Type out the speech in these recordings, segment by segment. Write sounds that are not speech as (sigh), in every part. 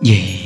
di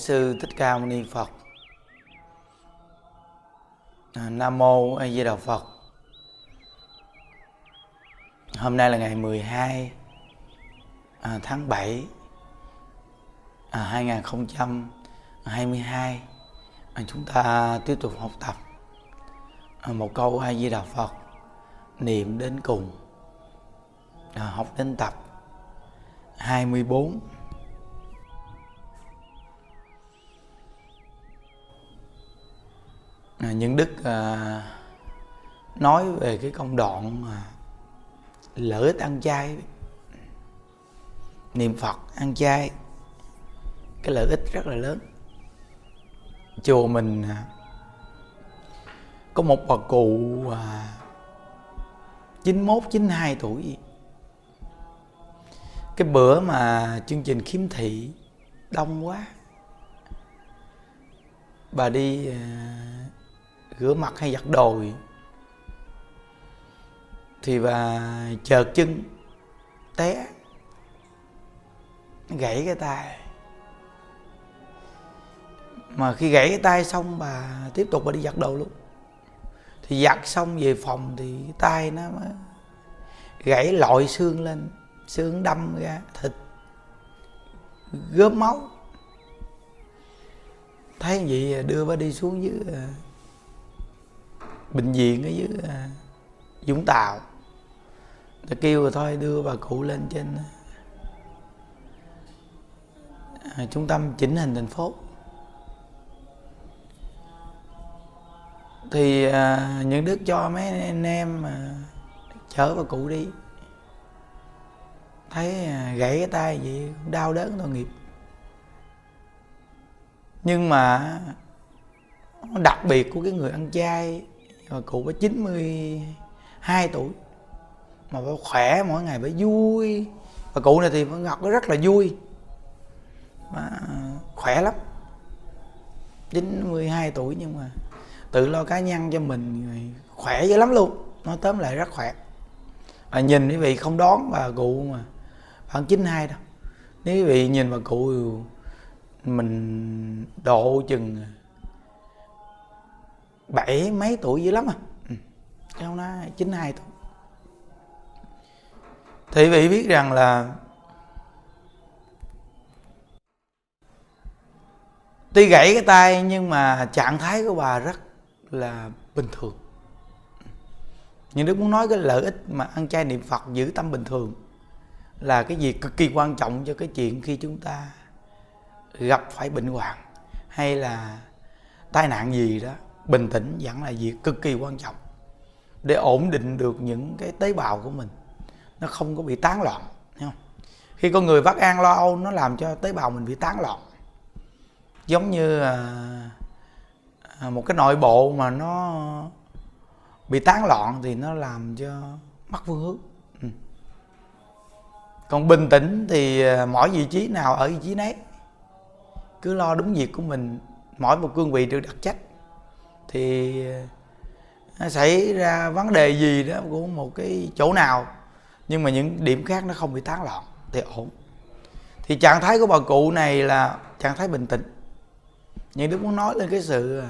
sư Thích Ca Mâu Ni Phật. À, Nam mô A Di Đà Phật. Hôm nay là ngày 12 à, tháng 7 à, 2022. À, chúng ta tiếp tục học tập à, một câu A Di Đà Phật niệm đến cùng. À, học đến tập 24 mươi À, những đức à, nói về cái công đoạn mà lỡ ích ăn chay. Niệm phật ăn chay cái lợi ích rất là lớn. Chùa mình à, có một bà cụ à, 91 92 tuổi. Gì. cái bữa mà chương trình khiếm thị đông quá. Bà đi à, rửa mặt hay giặt đồ gì. thì bà chợt chân té gãy cái tay mà khi gãy cái tay xong, bà tiếp tục bà đi giặt đồ luôn thì giặt xong về phòng thì cái tay nó mới gãy lội xương lên, xương đâm ra thịt, gớm máu thấy vậy đưa bà đi xuống dưới à, bệnh viện ở dưới à, Vũng Tàu. Ta kêu rồi thôi đưa bà cụ lên trên à, trung tâm chỉnh hình thành phố. Thì à, những đức cho mấy anh em à, chở bà cụ đi. Thấy à, gãy cái tay vậy đau đớn tội nghiệp. Nhưng mà đặc biệt của cái người ăn chay Ờ, cụ có 92 tuổi. Mà phải khỏe, mỗi ngày phải vui. Và cụ này thì ngọc nó rất là vui. Mà khỏe lắm. 92 tuổi nhưng mà tự lo cá nhân cho mình khỏe dữ lắm luôn. Nói tóm lại rất khỏe. Mà nhìn quý vị không đón bà cụ mà khoảng 92 đâu. Nếu quý vị nhìn bà cụ, mình độ chừng bảy mấy tuổi dữ lắm à. Ừ. cháu nó 92 tuổi. Thì vị biết rằng là tuy gãy cái tay nhưng mà trạng thái của bà rất là bình thường. Nhưng đức muốn nói cái lợi ích mà ăn chay niệm phật, giữ tâm bình thường là cái gì cực kỳ quan trọng cho cái chuyện khi chúng ta gặp phải bệnh hoạn hay là tai nạn gì đó bình tĩnh vẫn là việc cực kỳ quan trọng để ổn định được những cái tế bào của mình. Nó không có bị tán loạn không? Khi con người vắt an lo âu, nó làm cho tế bào mình bị tán loạn. Giống như à, à, một cái nội bộ mà nó bị tán loạn thì nó làm cho mất phương hướng. Ừ. còn bình tĩnh thì à, mỗi vị trí nào ở vị trí nấy, cứ lo đúng việc của mình, mỗi một cương vị được đặt trách thì nó xảy ra vấn đề gì đó của một cái chỗ nào, nhưng mà những điểm khác nó không bị tán loạn, thì ổn. Thì trạng thái của bà cụ này là trạng thái bình tĩnh. Nhưng đức muốn nói lên cái sự à,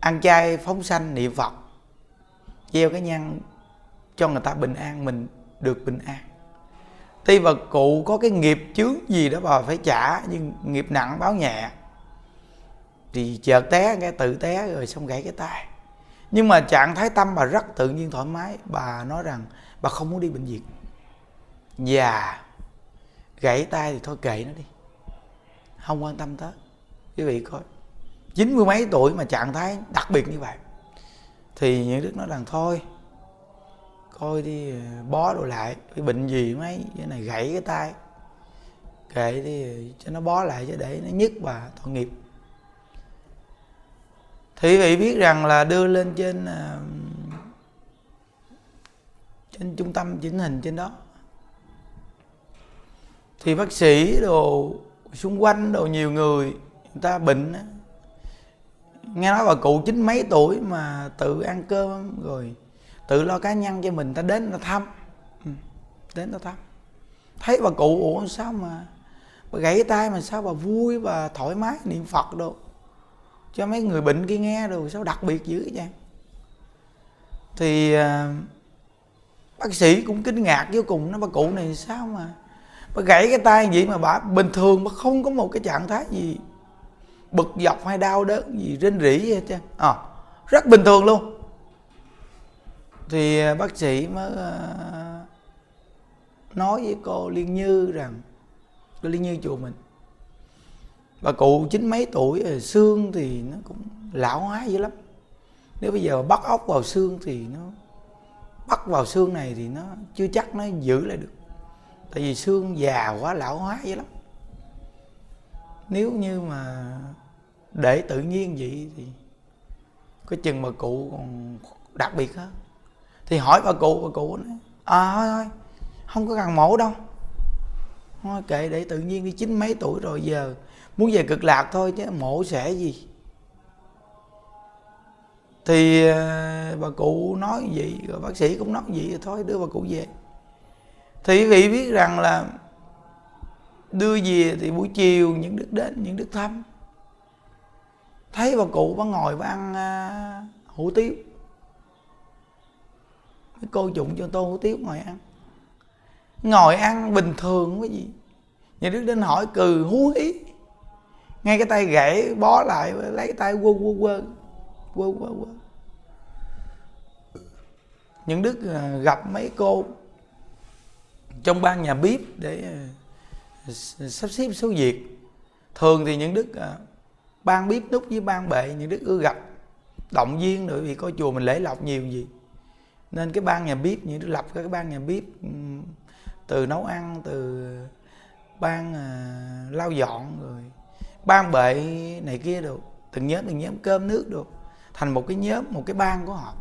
ăn chay, phóng sanh, niệm phật, gieo cái nhăn cho người ta bình an, mình được bình an. Tuy bà cụ có cái nghiệp chướng gì đó bà phải trả, nhưng nghiệp nặng báo nhẹ thì chợt té cái tự té rồi xong gãy cái tay. Nhưng mà trạng thái tâm bà rất tự nhiên thoải mái. Bà nói rằng bà không muốn đi bệnh viện. Già, gãy tay thì thôi kệ nó đi. Không quan tâm tới. Quý vị coi. Chín mươi mấy tuổi mà trạng thái đặc biệt như vậy, thì những đức nói rằng thôi, coi đi, bó đồ lại cái bệnh gì mấy, cái này gãy cái tay. Kệ đi, cho nó bó lại cho để nó nhức và tội nghiệp thì quý vị biết rằng là đưa lên trên à, trên trung tâm chỉnh hình trên đó. Thì bác sĩ đồ xung quanh đồ nhiều người người ta bệnh nghe nói bà cụ chín mấy tuổi mà tự ăn cơm rồi tự lo cá nhân cho mình, ta đến ta thăm. Ừ, đến ta thăm. Thấy bà cụ, ủa, sao mà bà gãy tay mà sao bà vui và thoải mái niệm phật đâu cho mấy người bệnh kia nghe rồi sao đặc biệt dữ vậy thì à, bác sĩ cũng kinh ngạc vô cùng. Nó bà cụ này sao mà bà gãy cái tay vậy mà bà bình thường mà không có một cái trạng thái gì bực dọc hay đau đớn gì rên rỉ gì hết trơn. À, rất bình thường luôn. Thì à, bác sĩ mới à, nói với cô liên như rằng cô liên như chùa mình bà cụ chín mấy tuổi ờ, xương thì nó cũng lão hóa dữ lắm. Nếu bây giờ bắt ốc vào xương thì nó, bắt vào xương này thì nó chưa chắc nó giữ lại được. Tại vì xương già quá, lão hóa dữ lắm. Nếu như mà để tự nhiên vậy thì cái chừng mà cụ còn đặc biệt hơn thì hỏi bà cụ bà cụ nói à thôi thôi, không có cần mổ đâu. Thôi kệ, để tự nhiên đi, chín mấy tuổi rồi giờ muốn về cực lạc thôi chứ mổ sẽ gì. Thì ờ, bà cụ nói gì rồi bác sĩ cũng nói gì rồi thôi đưa bà cụ về. Thì quý vị biết rằng là đưa về thì buổi chiều những đức đến những đức thăm. Thấy bà cụ bà ngồi bà ăn uh, hủ tiếu. Mấy cô dụng cho tô hủ tiếu ngồi ăn. Ngồi ăn bình thường cái gì? Nhà đức đến hỏi cừ hú hí ngay cái tay gãy bó lại lấy cái tay quơ quơ quơ. Quơ quơ quơ. Những đức à, gặp mấy cô trong ban nhà bếp để à, sắp xếp số việc. Thường thì những đức à, ban bếp nút với ban bệ những đức ưa gặp động viên nữa vì coi chùa mình lễ lọc nhiều gì. Nên cái ban nhà bếp những đức lập cái ban nhà bếp từ nấu ăn từ ban uh, lau dọn rồi ban bệ này kia được từng nhóm từng nhóm cơm nước được thành một cái nhóm, một cái ban của họ.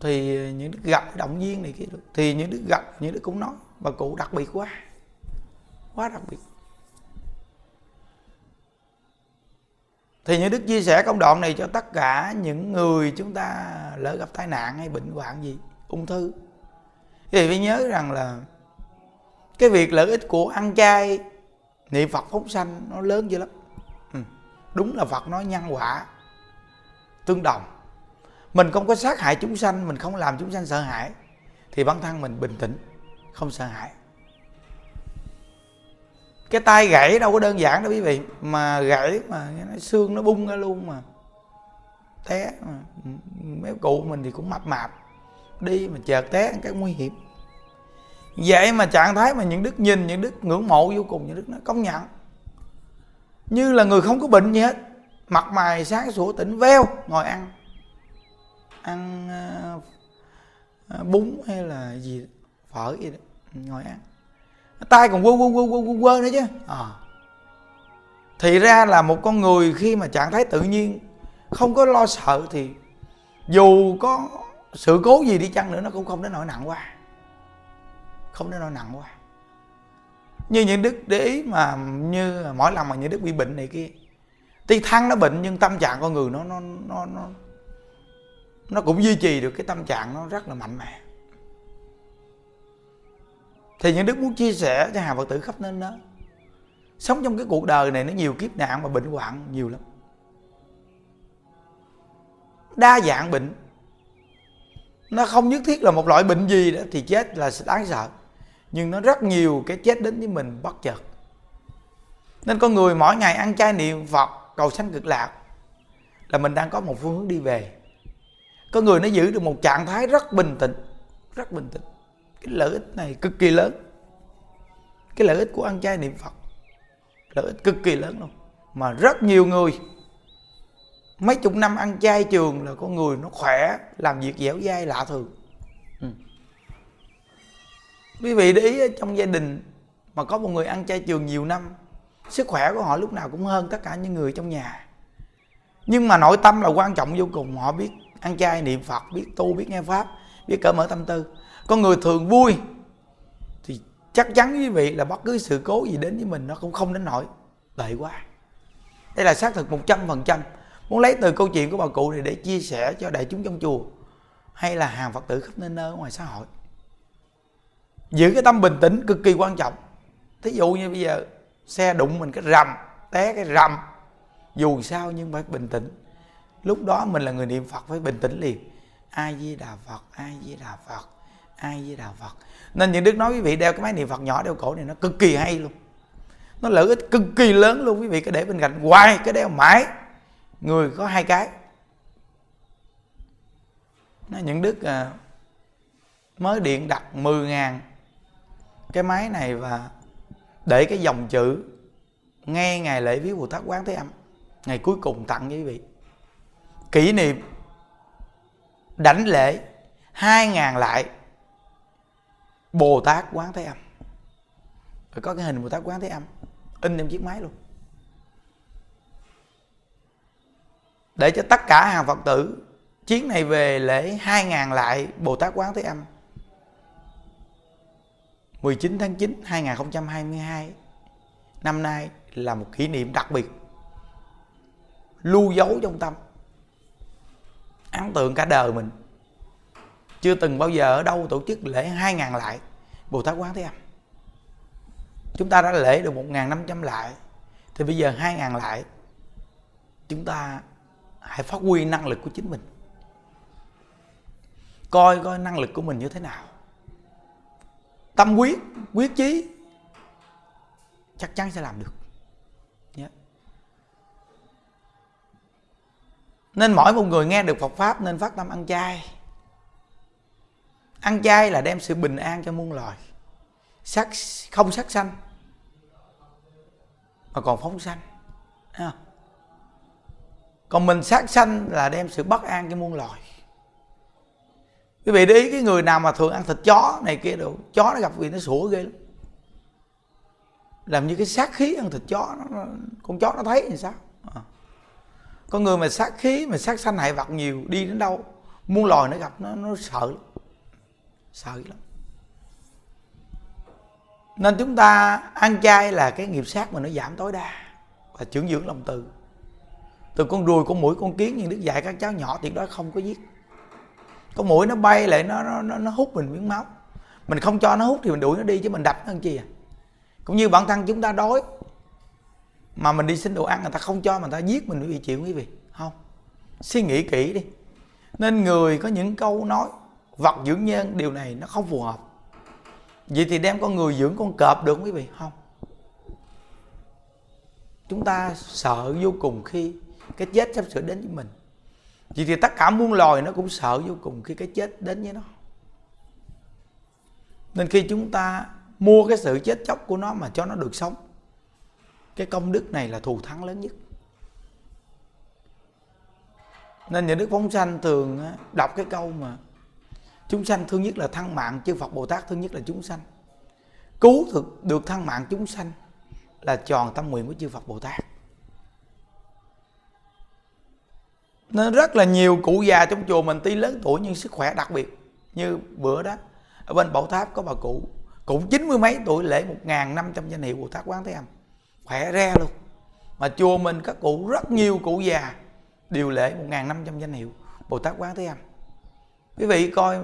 Thì những đứa gặp động viên này kia được thì những đứa gặp, những đứa cũng nói, bà cụ đặc biệt quá. Quá đặc biệt. Thì những đức chia sẻ công đoạn này cho tất cả những người chúng ta lỡ gặp tai nạn hay bệnh hoạn gì, ung thư. Thì phải nhớ rằng là cái việc lợi ích của ăn chay niệm phật phóng sanh nó lớn dữ lắm ừ. đúng là phật nói nhân quả, tương đồng mình không có sát hại chúng sanh, mình không làm chúng sanh sợ hãi, thì bản thân mình bình tĩnh, không sợ hãi cái tay gãy đâu có đơn giản đâu quý vị, mà gãy mà nó xương nó bung ra luôn mà té mà. Ừ, mấy cụ mình thì cũng mập mạp đi mà chợt té, cái nguy hiểm vậy mà trạng thái mà những đức nhìn những đức ngưỡng mộ vô cùng những đức nó công nhận. Như là người không có bệnh gì hết. Mặt mày sáng sủa tỉnh veo ngồi ăn. Ăn uh, bún hay là gì phở gì đó ngồi ăn. Tay còn quơ quơ quơ quơ quơ, quơ nữa chứ. À. thì ra là một con người khi mà trạng thái tự nhiên không có lo sợ thì dù có sự cố gì đi chăng nữa nó cũng không đến nỗi nặng quá không đến nỗi nặng quá. Như những đức để ý mà như mỗi lần mà những đức bị bệnh này kia, tuy thăng nó bệnh nhưng tâm trạng con người nó nó nó nó nó cũng duy trì được cái tâm trạng nó rất là mạnh mẽ. Thì những đức muốn chia sẻ cho hàng phật tử khắp nơi đó, sống trong cái cuộc đời này nó nhiều kiếp nạn và bệnh hoạn nhiều lắm. Đa dạng bệnh, nó không nhất thiết là một loại bệnh gì đó thì chết là đáng sợ nhưng nó rất nhiều cái chết đến với mình bất chợt. Nên con người mỗi ngày ăn chay niệm phật, cầu sanh cực lạc, là mình đang có một phương hướng đi về. Có người nó giữ được một trạng thái rất bình tĩnh, rất bình tĩnh. Cái lợi ích này cực kỳ lớn. Cái lợi ích của ăn chay niệm phật, lợi ích cực kỳ lớn luôn. Mà rất nhiều người, mấy chục năm ăn chay trường là con người nó khỏe, làm việc dẻo dai lạ thường quý vị để ý trong gia đình mà có một người ăn chay trường nhiều năm, sức khỏe của họ lúc nào cũng hơn tất cả những người trong nhà. Nhưng mà nội tâm là quan trọng vô cùng, họ biết ăn chay, niệm phật, biết tu, biết nghe pháp, biết cởi mở tâm tư. Con người thường vui thì chắc chắn quý vị là bất cứ sự cố gì đến với mình nó cũng không đến nổi tệ quá. Đây là xác thực một trăm phần trăm. Muốn lấy từ câu chuyện của bà cụ này để chia sẻ cho đại chúng trong chùa, hay là hàng phật tử khắp nơi nơi ngoài xã hội giữ cái tâm bình tĩnh cực kỳ quan trọng. Thí dụ như bây giờ xe đụng mình cái rầm té cái rầm dù sao nhưng phải bình tĩnh. Lúc đó mình là người niệm phật phải bình tĩnh liền. Ai di đà phật ai di đà phật ai di đà phật. Nên những đức nói quý vị đeo cái máy niệm phật nhỏ đeo cổ này nó cực kỳ hay luôn. Nó lợi ích cực kỳ lớn luôn quý vị cứ để bên cạnh hoài cái đeo mãi. Người có hai cái. Nó những đức à, mới điện đặt 10 ngàn cái máy này và để cái dòng chữ nghe ngày lễ viết Bồ Tát Quán Thế Âm, ngày cuối cùng tặng với quý vị. Kỷ niệm đảnh lễ hai ngàn lại Bồ Tát Quán Thế Âm. Rồi có cái hình Bồ Tát Quán Thế Âm, in trong chiếc máy luôn. Để cho tất cả hàng Phật tử chuyến này về lễ hai ngàn lại Bồ Tát Quán Thế Âm 19 tháng 9 2022 năm nay là một kỷ niệm đặc biệt. Lưu dấu trong tâm, ấn tượng cả đời mình. Chưa từng bao giờ ở đâu tổ chức lễ 2.000 lại, Bồ Tát Quán Thế Âm. Chúng ta đã lễ được một ngàn năm trăm lại, thì bây giờ 2.000 lại, chúng ta hãy phát huy năng lực của chính mình. Coi coi năng lực của mình như thế nào? Tâm quyết quyết chí, chắc chắn sẽ làm được. Yeah. nên mỗi một người nghe được Phật pháp nên phát tâm ăn chay. Ăn chay là đem sự bình an cho muôn loài. Sắc, không sắc sanh, mà còn phóng sanh. Còn mình sát sanh là đem sự bất an cho muôn loài quý vị để ý cái người nào mà thường ăn thịt chó này kia đồ chó nó gặp vị nó sủa ghê lắm. Làm như cái sát khí ăn thịt chó nó, nó con chó nó thấy thì sao? À. con người mà sát khí mà sát sanh hại vật nhiều đi đến đâu muôn loài nó gặp nó nó sợ lắm. Sợ lắm. Nên chúng ta ăn chay là cái nghiệp sát mà nó giảm tối đa và trưởng dưỡng lòng từ. Từ con ruồi con mũi con kiến những đức dạy các cháu nhỏ tuyệt đối không có giết con mũi nó bay lại nó nó nó, nó hút mình miếng máu. Mình không cho nó hút thì mình đuổi nó đi chứ mình đập nó làm chi à? Cũng như bản thân chúng ta đói mà mình đi xin đồ ăn người ta không cho mà người ta giết mình bị chịu quý vị. Không. Suy nghĩ kỹ đi. Nên người có những câu nói vật dưỡng nhân điều này nó không phù hợp. Vậy thì đem con người dưỡng con cọp được quý vị. Không. Chúng ta sợ vô cùng khi cái chết sắp sửa đến với mình vì thì tất cả muôn loài nó cũng sợ vô cùng khi cái chết đến với nó. Nên khi chúng ta mua cái sự chết chóc của nó mà cho nó được sống, cái công đức này là thù thắng lớn nhất. Nên những đức phóng sanh thường đọc cái câu mà chúng sanh thương nhất là thăng mạng, chư phật bồ tát thương nhất là chúng sanh. Cứu thực được thăng mạng chúng sanh là tròn tâm nguyện của chư phật bồ tát. Nên rất là nhiều cụ già trong chùa mình, tuy lớn tuổi nhưng sức khỏe đặc biệt như bữa đó. Ở bên bảo tháp có bà cụ cũng chín mươi mấy tuổi, lễ một ngàn năm trăm danh hiệu bồ tát quán thế âm. Khỏe re luôn. Mà chùa mình các cụ rất nhiều cụ già đều lễ một ngàn năm trăm danh hiệu bồ tát quán thế âm. Quý vị coi,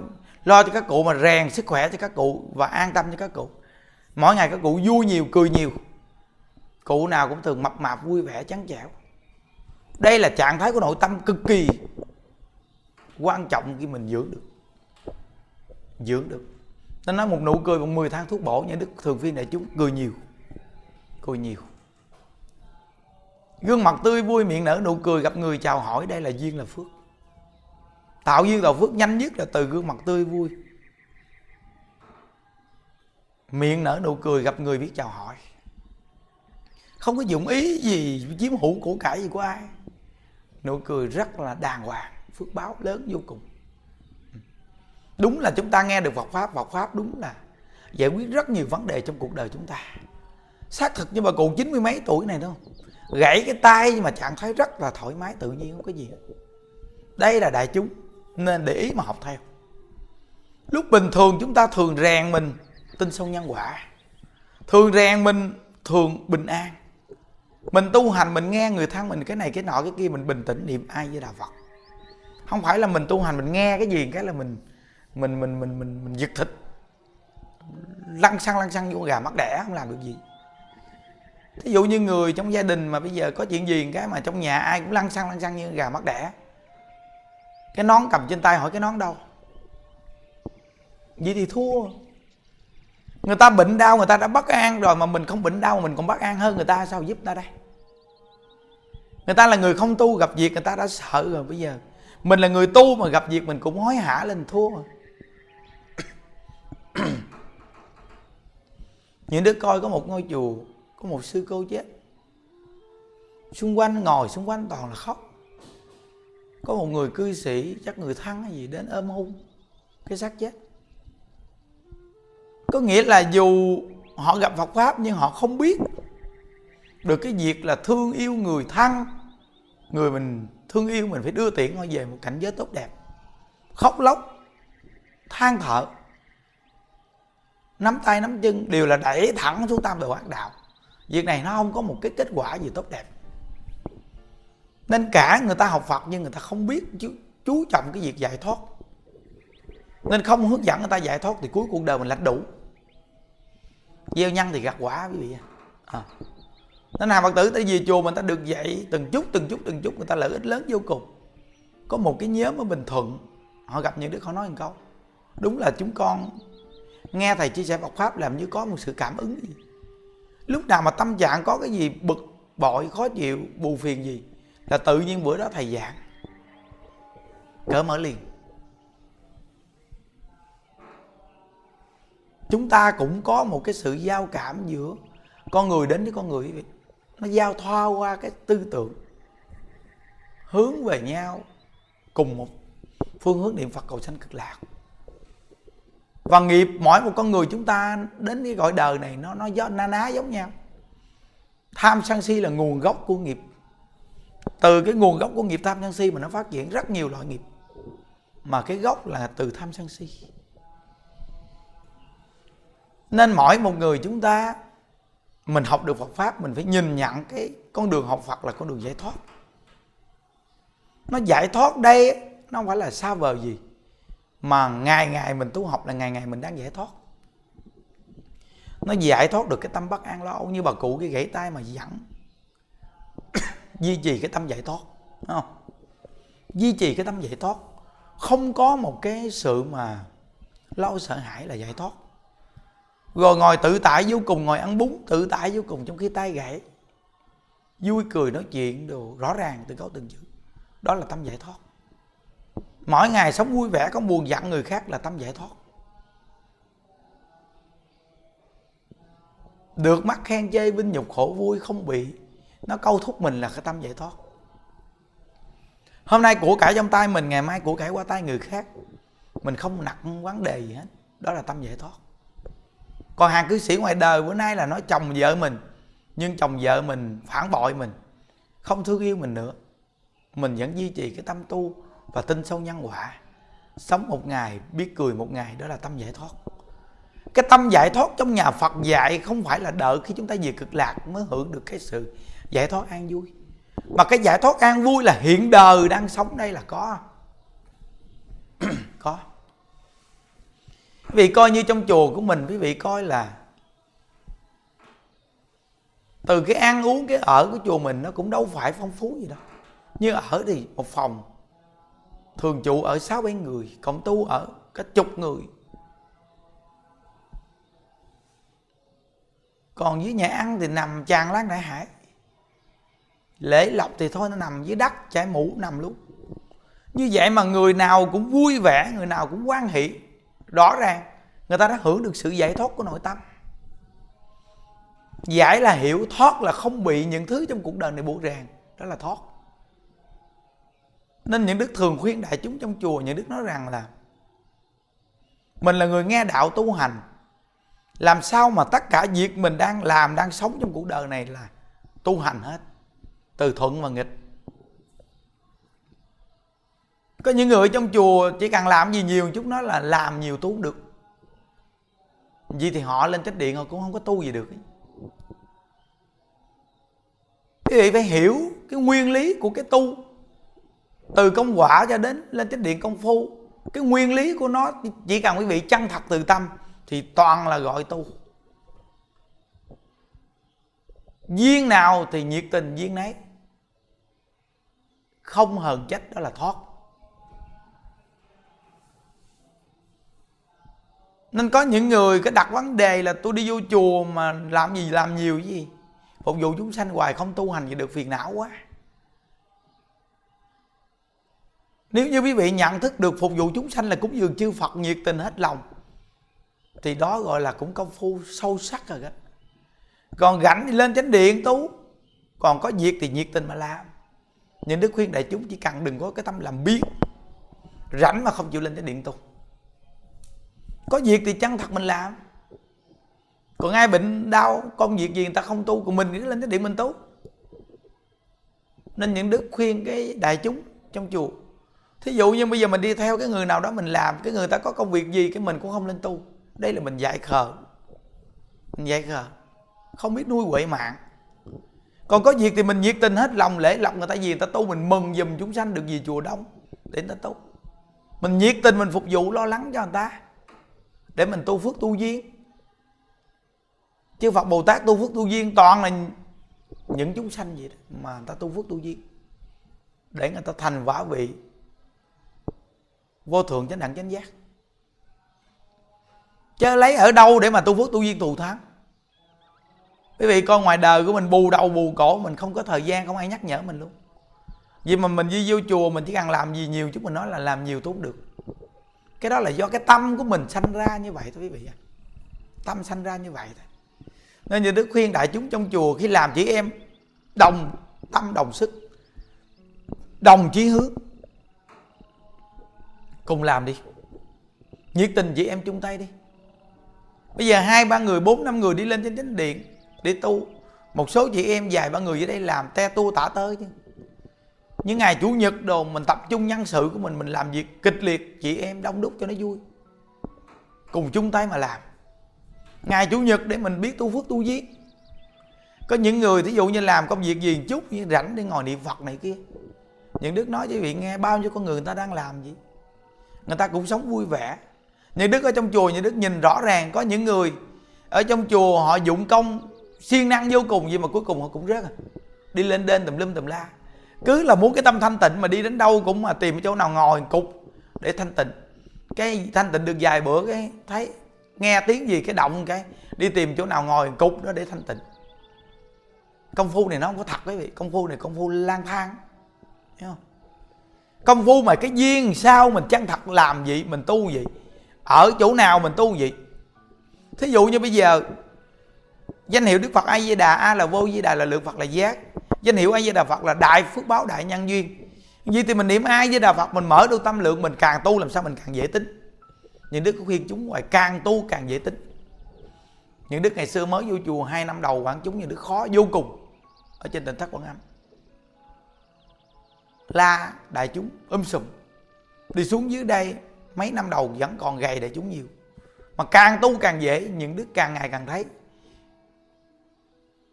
lo cho các cụ mà rèn sức khỏe cho các cụ và an tâm cho các cụ. Mỗi ngày các cụ vui nhiều, cười nhiều. Cụ nào cũng thường mập mạp, vui vẻ, trắng trẻo đây là trạng thái của nội tâm cực kỳ quan trọng khi mình dưỡng được. Dưỡng được. Nó nói một nụ cười bằng 10 tháng thuốc bổ nhà đức thường phiên đại chúng, cười nhiều. Cười nhiều. Gương mặt tươi vui miệng nở, nụ cười gặp người chào hỏi, đây là duyên là phước. Tạo duyên tạo phước nhanh nhất là từ gương mặt tươi vui. Miệng nở, nụ cười gặp người biết chào hỏi. Không có dụng ý gì chiếm hữu của cải gì của ai nụ cười rất là đàng hoàng, phước báo lớn vô cùng. Đúng là chúng ta nghe được Phật pháp Phật pháp đúng là giải quyết rất nhiều vấn đề trong cuộc đời chúng ta. Xác thực như bà cụ chín mươi mấy tuổi này đâu gãy cái tay nhưng mà trạng thái rất là thoải mái, tự nhiên, không có gì đây là đại chúng, nên để ý mà học theo. Lúc bình thường chúng ta thường rèn mình tin sâu nhân quả. Thường rèn mình thường bình an mình tu hành, mình nghe người thân mình cái này, cái nọ, cái kia, mình bình tĩnh niệm ai với đạo phật. Không phải là mình tu hành, mình nghe cái gì cái là mình mình mình mình mình mình giật thịt. Lăn xăng lăn xăng vô gà mắt đẻ, không làm được gì. Thí dụ như người trong gia đình mà bây giờ có chuyện gì cái mà trong nhà ai cũng lăn xăng lăn xăng như gà mắt đẻ. Cái nón cầm trên tay hỏi cái nón đâu? Vậy thì thua. Người ta bệnh đau, người ta đã bất an rồi mà mình không bệnh đau mình còn bất an hơn người ta, sao giúp ta đây? Người ta là người không tu gặp việc, người ta đã sợ rồi. Bây giờ mình là người tu mà gặp việc mình cũng hối hả lên thua. Rồi (clears throat) những đứa coi có một ngôi chùa, có một sư cô chết. Xung quanh, ngồi xung quanh toàn là khóc. Có một người cư sĩ, chắc người thân hay gì, đến ôm hôn. Cái xác chết. Có nghĩa là dù họ gặp Phật pháp nhưng họ không biết được cái việc là thương yêu người thân người mình thương yêu mình phải đưa tiễn họ về một cảnh giới tốt đẹp. Khóc lóc than thở nắm tay nắm chân đều là đẩy thẳng xuống tam đồ ác đạo. Việc này nó không có một cái kết quả gì tốt đẹp. Nên cả người ta học phật nhưng người ta không biết chú, chú trọng cái việc giải thoát. Nên không hướng dẫn người ta giải thoát thì cuối cuộc đời mình lãnh đủ. Gieo nhân thì gặt quả quý vị à nên hàng phật tử tại vì chùa mình ta được dạy từng chút từng chút từng chút, người ta lợi ích lớn vô cùng. Có một cái nhóm ở bình thuận, họ gặp những đứa, họ nói một câu, đúng là chúng con nghe thầy chia sẻ Phật pháp làm như có một sự cảm ứng gì. Lúc nào mà tâm trạng có cái gì bực bội, khó chịu, buồn phiền gì, là tự nhiên bữa đó thầy giảng. Cỡ mở liền. Chúng ta cũng có một cái sự giao cảm giữa con người đến với con người nó giao thoa qua cái tư tưởng, hướng về nhau cùng một phương hướng niệm phật cầu sanh cực lạc. Và nghiệp mỗi một con người chúng ta đến cái gọi đời này nó nó do, na ná giống nhau. Tham sân si là nguồn gốc của nghiệp. Từ cái nguồn gốc của nghiệp tham sân si mà nó phát triển rất nhiều loại nghiệp. Mà cái gốc là từ tham sân si. Nên mỗi một người chúng ta mình học được Phật pháp, mình phải nhìn nhận cái con đường học Phật là con đường giải thoát. Nó giải thoát đây, nó không phải là xa vời gì. Mà ngày ngày mình tu học là ngày ngày mình đang giải thoát. Nó giải thoát được cái tâm bất an lo âu như bà cụ cái gãy tay mà dẫn (coughs) duy trì cái tâm giải thoát không? Duy trì cái tâm giải thoát. Không có một cái sự mà lo sợ hãi là giải thoát rồi ngồi tự tại vô cùng, ngồi ăn bún tự tại vô cùng trong khi tay gãy. Vui cười nói chuyện đồ rõ ràng từ câu từng chữ. Đó là tâm giải thoát. Mỗi ngày sống vui vẻ, không buồn giận người khác là tâm giải thoát. Được mắt khen chê, vinh nhục khổ vui, không bị. Nó câu thúc mình là cái tâm giải thoát. Hôm nay của cải trong tay mình, ngày mai của cải qua tay người khác. Mình không nặng vấn đề gì hết. Đó là tâm giải thoát còn hàng cư sĩ ngoài đời, bữa nay là nói chồng vợ mình, nhưng chồng vợ mình phản bội mình, không thương yêu mình nữa. Mình vẫn duy trì cái tâm tu và tin sâu nhân quả. Sống một ngày, biết cười một ngày, đó là tâm giải thoát. Cái tâm giải thoát trong nhà Phật dạy không phải là đợi khi chúng ta về cực lạc mới hưởng được cái sự giải thoát an vui. Mà cái giải thoát an vui là hiện đời đang sống đây là có. (clears throat) Có quý vị coi như trong chùa của mình, quý vị coi là từ cái ăn uống, cái ở của chùa mình nó cũng đâu phải phong phú gì đâu. Như ở thì một phòng, thường trụ ở sáu bảy người, cộng tu ở cả chục người. Còn dưới nhà ăn thì nằm tràn lan đại hải. Lễ lộc thì thôi, nó nằm dưới đất, chải mũ nằm luôn. Như vậy mà người nào cũng vui vẻ, người nào cũng quan hỷ rõ ràng, người ta đã hưởng được sự giải thoát của nội tâm. Giải là hiểu, thoát là không bị những thứ trong cuộc đời này buộc ràng, đó là thoát. Nên những đức thường khuyên đại chúng trong chùa, những đức nói rằng là mình là người nghe đạo tu hành. Làm sao mà tất cả việc mình đang làm, đang sống trong cuộc đời này là tu hành hết, từ thuận và nghịch có những người trong chùa chỉ cần làm gì nhiều chút nó là làm nhiều tu được. Vì thì họ lên trách điện họ cũng không có tu gì được quý vị phải hiểu cái nguyên lý của cái tu. Từ công quả cho đến lên chánh điện công phu, cái nguyên lý của nó chỉ cần quý vị chân thật từ tâm thì toàn là gọi tu. Duyên nào thì nhiệt tình duyên nấy. Không hờn trách đó là thoát. Nên có những người cái đặt vấn đề là tôi đi vô chùa mà làm gì làm nhiều gì? Phục vụ chúng sanh hoài không tu hành thì được phiền não quá. Nếu như quý vị nhận thức được phục vụ chúng sanh là cúng dường chư phật nhiệt tình hết lòng thì đó gọi là cũng công phu sâu sắc rồi đó. Còn rảnh thì lên chánh điện tú, còn có việc thì nhiệt tình mà làm. Nhưng đức khuyên đại chúng chỉ cần đừng có cái tâm làm biếng. Rảnh mà không chịu lên chánh điện tu có việc thì chân thật mình làm? Còn ai bệnh đau công việc gì người ta không tu, còn mình cứ lên cái điện mình tu. Nên những đức khuyên cái đại chúng trong chùa. Thí dụ như bây giờ mình đi theo cái người nào đó mình làm, cái người ta có công việc gì cái mình cũng không lên tu. Đây là mình dạy khờ. Mình dạy khờ. Không biết nuôi huệ mạng. Còn có việc thì mình nhiệt tình hết lòng, lễ lọc người ta gì, người ta tu, mình mừng giùm chúng sanh được gì chùa đông để người ta tu. Mình nhiệt tình, mình phục vụ, lo lắng cho người ta để mình tu phước tu duyên. Chứ phật bồ tát tu phước tu duyên toàn là những chúng sanh vậy đó, mà người ta tu phước tu duyên. Để người ta thành quả vị vô thượng chánh đẳng chánh giác. Chứ lấy ở đâu để mà tu phước tu duyên thù thắng? Quý vị coi ngoài đời của mình bù đầu bù cổ, mình không có thời gian, không ai nhắc nhở mình luôn. Vì mà mình đi vô chùa, mình chỉ cần làm gì nhiều chút mình nói là làm nhiều tốt được cái đó là do cái tâm của mình sanh ra như vậy thôi quý vị tâm sanh ra như vậy thôi. Nên như đức khuyên đại chúng trong chùa khi làm chị em, đồng tâm đồng sức, đồng chí hướng. Cùng làm đi. Nhiệt tình chị em chung tay đi. Bây giờ hai, ba người, bốn, năm người đi lên trên chánh điện để tu. Một số chị em vài, ba người ở đây làm, te tu tả tơi chứ những ngày chủ nhật đồ mình tập trung nhân sự của mình mình làm việc kịch liệt, chị em đông đúc cho nó vui. Cùng chung tay mà làm. Ngày chủ nhật để mình biết tu phước tu duyên có những người thí dụ như làm công việc gì chút, như rảnh để ngồi niệm phật này kia. Những đức nói cho vị nghe bao nhiêu con người người ta đang làm gì. Người ta cũng sống vui vẻ. Những đức ở trong chùa, những đức nhìn rõ ràng, có những người ở trong chùa họ dụng công siêng năng vô cùng gì mà cuối cùng họ cũng rớt à. Đi lên đên tùm lum tùm la cứ là muốn cái tâm thanh tịnh mà đi đến đâu cũng mà tìm chỗ nào ngồi cục để thanh tịnh. Cái thanh tịnh được vài bữa cái thấy, nghe tiếng gì cái động cái, đi tìm chỗ nào ngồi cục đó để thanh tịnh. Công phu này nó không có thật quý vị, công phu này công phu lang thang hiểu không? Công phu mà cái duyên sao mình chân thật làm gì mình tu gì ở chỗ nào mình tu gì thí dụ như bây giờ, danh hiệu đức phật a di đà, a là vô di đà là lượng phật là giác danh hiệu ai với đà phật là đại phước báo đại nhân duyên. Vì thì mình niệm ai với đà phật, mình mở được tâm lượng mình càng tu làm sao mình càng dễ tính. Những đức có khuyên chúng ngoài càng tu càng dễ tính. Những đức ngày xưa mới vô chùa hai năm đầu quảng chúng những đức khó vô cùng ở trên tỉnh thất quảng âm la đại chúng um sùm, đi xuống dưới đây mấy năm đầu vẫn còn gầy đại chúng nhiều. Mà càng tu càng dễ, những đức càng ngày càng thấy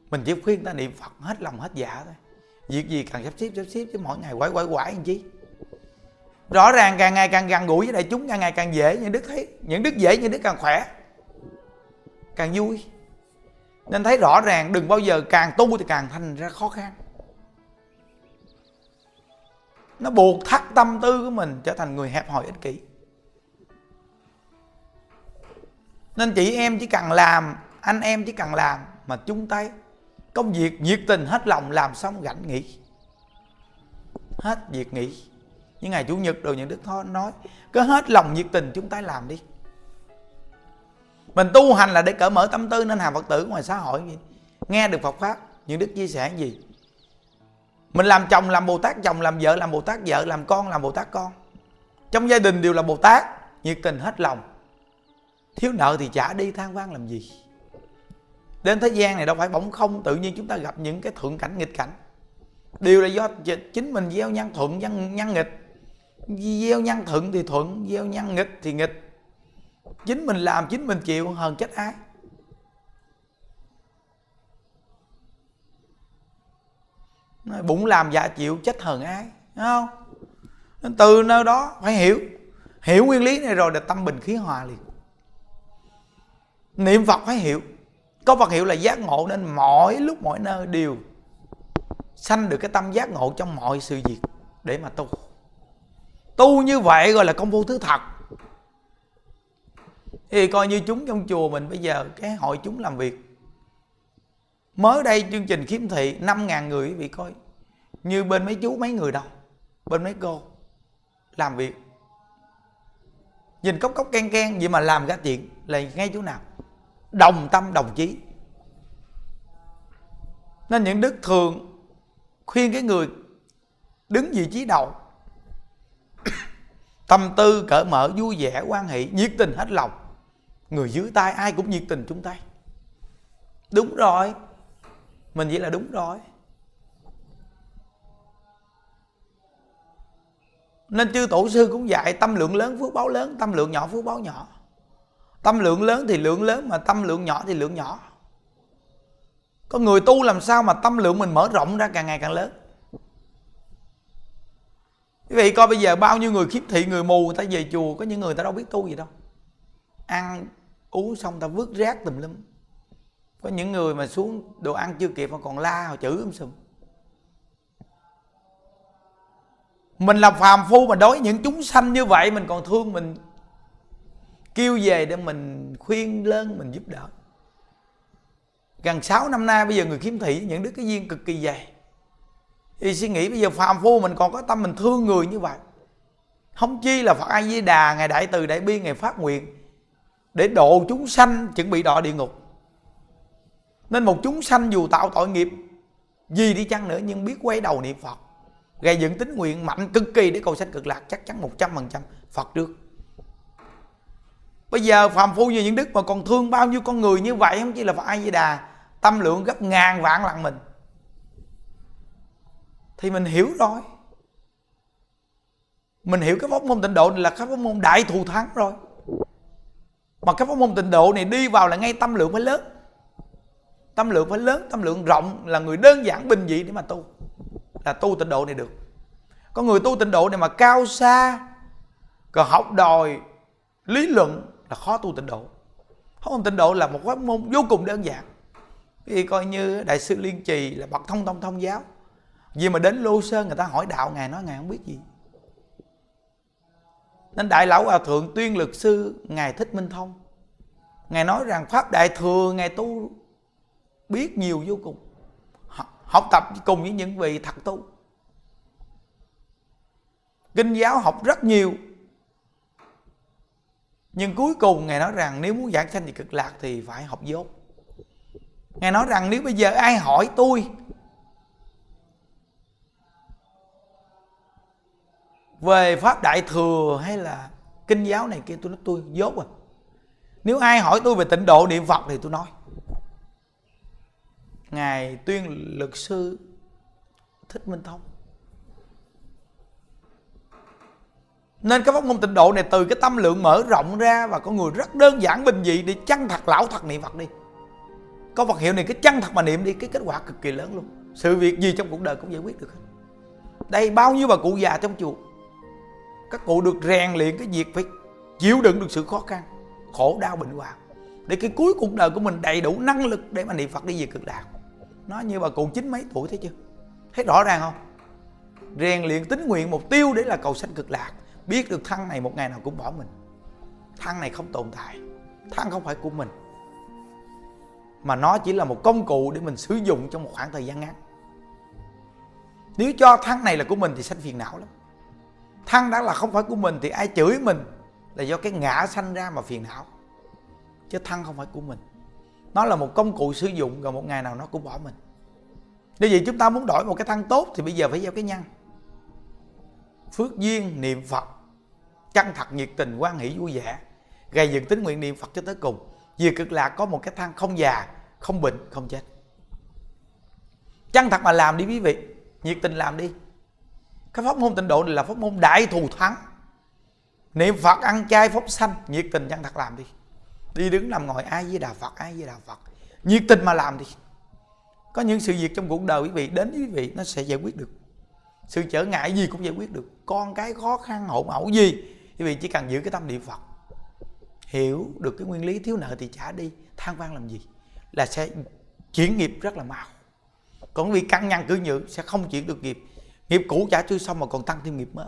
mình chỉ khuyên ta niệm phật hết lòng hết dạ thôi. Việc gì càng sắp xếp sắp xếp, chứ mỗi ngày quải quải quải làm chi? Rõ ràng càng ngày càng gần gũi với đại chúng, càng ngày càng dễ, những đức thấy, những đức dễ, những đức càng khỏe, càng vui. Nên thấy rõ ràng, đừng bao giờ càng tu thì càng thành ra khó khăn. Nó buộc thắt tâm tư của mình trở thành người hẹp hòi ích kỷ. Nên chị em chỉ cần làm, anh em chỉ cần làm mà chung tay công việc nhiệt tình hết lòng làm xong rảnh nghỉ. Hết việc nghỉ. Những ngày chủ nhật đồ những đức nói, cứ hết lòng nhiệt tình chúng ta làm đi. Mình tu hành là để cởi mở tâm tư nên hàng phật tử ngoài xã hội. Gì nghe được phật pháp, những đức chia sẻ gì? Mình làm chồng làm bồ tát, chồng làm vợ làm bồ tát, vợ làm con làm bồ tát con. Trong gia đình đều là bồ tát, nhiệt tình hết lòng. Thiếu nợ thì trả đi, than vang làm gì đến thế gian này đâu phải bỗng không tự nhiên chúng ta gặp những cái thượng cảnh nghịch cảnh. Đều là do chính mình gieo nhân thuận nhân, nhân nghịch. Gieo nhân thuận thì thuận gieo nhân nghịch thì nghịch. Chính mình làm chính mình chịu hơn chết ai? Bụng làm dạ chịu chết hờn ai? Đúng không? Nên từ nơi đó phải hiểu. Hiểu nguyên lý này rồi là tâm bình khí hòa liền. Niệm phật phải hiểu có phật hiệu là giác ngộ nên mọi lúc mọi nơi đều sanh được cái tâm giác ngộ trong mọi sự việc để mà tu. Tu như vậy gọi là công phu thứ thật. Thì coi như chúng trong chùa mình bây giờ cái hội chúng làm việc. Mới đây chương trình khiếm thị 5.000 người quý vị coi. Như bên mấy chú mấy người đâu, bên mấy cô làm việc. Nhìn cốc cốc ken ken vậy mà làm ra chuyện là ngay chỗ nào? Đồng tâm, đồng chí. Nên những đức thường khuyên cái người đứng vị trí đầu. (coughs) Tâm tư, cởi mở, vui vẻ quan hệ nhiệt tình hết lòng. Người dưới tay, ai cũng nhiệt tình chung tay. Đúng rồi. Mình vậy là đúng rồi. Nên chư tổ sư cũng dạy, tâm lượng lớn, phước báo lớn, tâm lượng nhỏ, phước báo nhỏ tâm lượng lớn thì lượng lớn mà tâm lượng nhỏ thì lượng nhỏ. Có người tu làm sao mà tâm lượng mình mở rộng ra càng ngày càng lớn? Quý vị coi bây giờ bao nhiêu người khiếp thị, người mù, người ta về chùa, có những người ta đâu biết tu gì đâu. Ăn, uống xong ta vứt rác tùm lum. Có những người mà xuống đồ ăn chưa kịp mà còn la, họ chửi um sùm. Mình là phàm phu mà đối những chúng sanh như vậy, mình còn thương mình kêu về để mình khuyên lên, mình giúp đỡ. Gần 6 năm nay bây giờ người kiếm thị những đứa cái duyên cực kỳ dày. Thì suy nghĩ bây giờ phàm phu mình còn có tâm mình thương người như vậy. Không chi là phật a di đà, ngày đại từ đại bi, ngày phát nguyện, để độ chúng sanh chuẩn bị đọa địa ngục. Nên một chúng sanh dù tạo tội nghiệp, gì đi chăng nữa, nhưng biết quay đầu niệm phật. Gây dựng tính nguyện mạnh cực kỳ để cầu sanh cực lạc, chắc chắn một trăm phần trăm phật trước bây giờ phàm phu như những đức mà còn thương bao nhiêu con người như vậy, không chỉ là phật a di đà, tâm lượng gấp ngàn vạn lần mình. Thì mình hiểu rồi. Mình hiểu cái pháp môn tịnh độ này là cái pháp môn đại thù thắng rồi. Mà cái pháp môn tịnh độ này đi vào là ngay tâm lượng phải lớn. Tâm lượng phải lớn, tâm lượng rộng là người đơn giản bình dị để mà tu. Là tu tịnh độ này được. Có người tu tịnh độ này mà cao xa còn học đòi lý luận là khó tu tịnh độ. Pháp môn tịnh độ là một pháp môn vô cùng đơn giản. Vì coi như đại sư liên trì là bậc thông thông thông giáo. Vì mà đến lô sơn người ta hỏi đạo ngài, nói ngài không biết gì. Nên đại lão hòa thượng tuyên lực sư, ngài thích minh thông, ngài nói rằng pháp đại thừa ngài tu biết nhiều vô cùng. Học tập cùng với những vị thật tu. Kinh giáo học rất nhiều nhưng cuối cùng ngài nói rằng nếu muốn giảng sanh về cực lạc thì phải học dốt. Ngài nói rằng nếu bây giờ ai hỏi tôi, về pháp đại thừa hay là kinh giáo này kia, tôi nói tôi dốt rồi. Nếu ai hỏi tôi về tịnh độ niệm phật thì tôi nói. Ngài tuyên luật sư thích minh thông. Nên cái pháp môn tịnh độ này từ cái tâm lượng mở rộng ra và con người rất đơn giản, bình dị để chân thật lão thật niệm phật đi. Có vật hiệu này cái chân thật mà niệm đi, cái kết quả cực kỳ lớn luôn. Sự việc gì trong cuộc đời cũng giải quyết được hết. Đây bao nhiêu bà cụ già trong chùa? Các cụ được rèn luyện cái việc phải chịu đựng được sự khó khăn, khổ đau, bệnh hoạn. Để cái cuối cuộc đời của mình đầy đủ năng lực để mà niệm phật đi về cực lạc nó như bà cụ chín mấy tuổi thấy chưa? Thấy rõ ràng không? Rèn luyện tính nguyện mục tiêu để là cầu sanh cực lạc biết được thân này một ngày nào cũng bỏ mình. Thân này không tồn tại. Thân không phải của mình. Mà nó chỉ là một công cụ để mình sử dụng trong một khoảng thời gian ngắn. Nếu cho thân này là của mình thì sanh phiền não lắm. Thân đã là không phải của mình thì ai chửi mình là do cái ngã sanh ra mà phiền não. Chứ thân không phải của mình. Nó là một công cụ sử dụng rồi một ngày nào nó cũng bỏ mình. Như vậy chúng ta muốn đổi một cái thân tốt thì bây giờ phải gieo cái nhân phước duyên, niệm phật chân thật nhiệt tình quan hỷ, vui vẻ. Gây dựng tính nguyện niệm phật cho tới cùng. Vì cực lạc có một cái thang không già, không bệnh, không chết. Chân thật mà làm đi quý vị. Nhiệt tình làm đi. Cái pháp môn tịnh độ này là pháp môn đại thù thắng. Niệm phật, ăn chay, phóng sanh, nhiệt tình chân thật làm đi. Đi đứng nằm ngồi, ai với đà phật, ai với đà phật. Nhiệt tình mà làm đi. Có những sự việc trong cuộc đời quý vị, đến với quý vị, nó sẽ giải quyết được. Sự trở ngại gì cũng giải quyết được. Con cái khó khăn, hỗn ẩu gì quý vị chỉ cần giữ cái tâm niệm phật, hiểu được cái nguyên lý thiếu nợ thì trả đi, than van làm gì, là sẽ chuyển nghiệp rất là mau. Còn vì căn nhân cứ nhự sẽ không chuyển được nghiệp nghiệp cũ trả chưa xong mà còn tăng thêm nghiệp mới.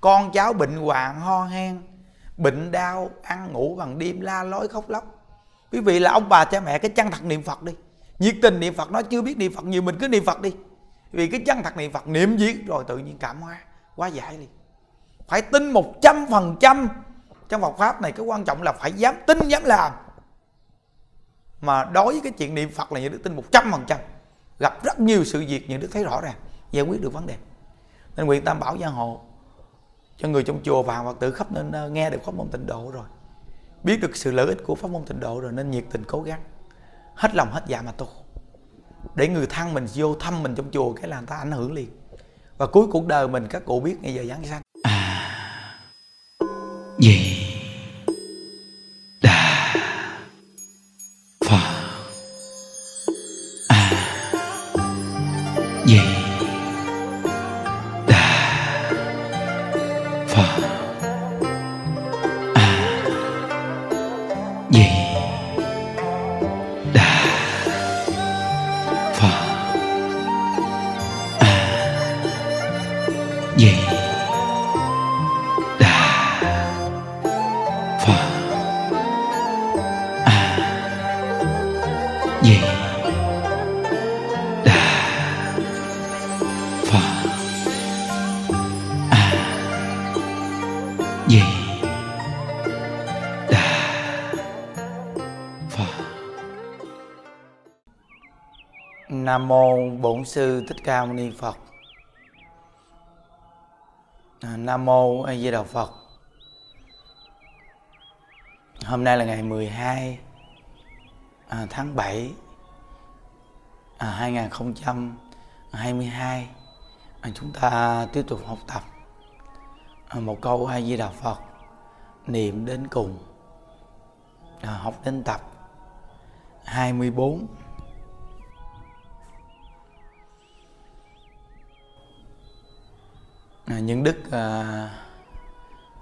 Con cháu bệnh hoạn, ho hen, bệnh đau, ăn ngủ bằng đêm la lối khóc lóc. Quý vị là ông bà cha mẹ, cái chân thật niệm phật đi. Nhiệt tình niệm phật nó chưa biết niệm phật, nhiều mình cứ niệm phật đi. Vì cái chân thật niệm phật, niệm gì? Rồi tự nhiên cảm hóa, quá giải liền phải tin một trăm phần trăm. Trong Phật pháp này, cái quan trọng là phải dám tin, dám làm. Mà đối với cái chuyện niệm Phật là những đức tin một trăm phần trăm. Gặp rất nhiều sự việc, những đức thấy rõ ràng, giải quyết được vấn đề. Nên nguyện tam bảo gia hộ cho người trong chùa và Phật tử khắp nên nghe được pháp môn tịnh độ rồi. Biết được sự lợi ích của pháp môn tịnh độ rồi, nên nhiệt tình cố gắng. Hết lòng, hết dạ mà tu. Để người thân mình vô thăm mình trong chùa, cái là người ta ảnh hưởng liền. Và cuối cuộc đời mình, các cụ biết, ngày giờ giáng sanh gì đà phật a di đà phật a di Nam mô Bổn sư Thích Ca Mâu Ni Phật. À, Nam mô A Di Đà Phật. Hôm nay là ngày 12 à, tháng 7 à, 2022. À, chúng ta tiếp tục học tập à, một câu A Di Đà Phật niệm đến cùng. À, học đến tập 24 À, những đức à,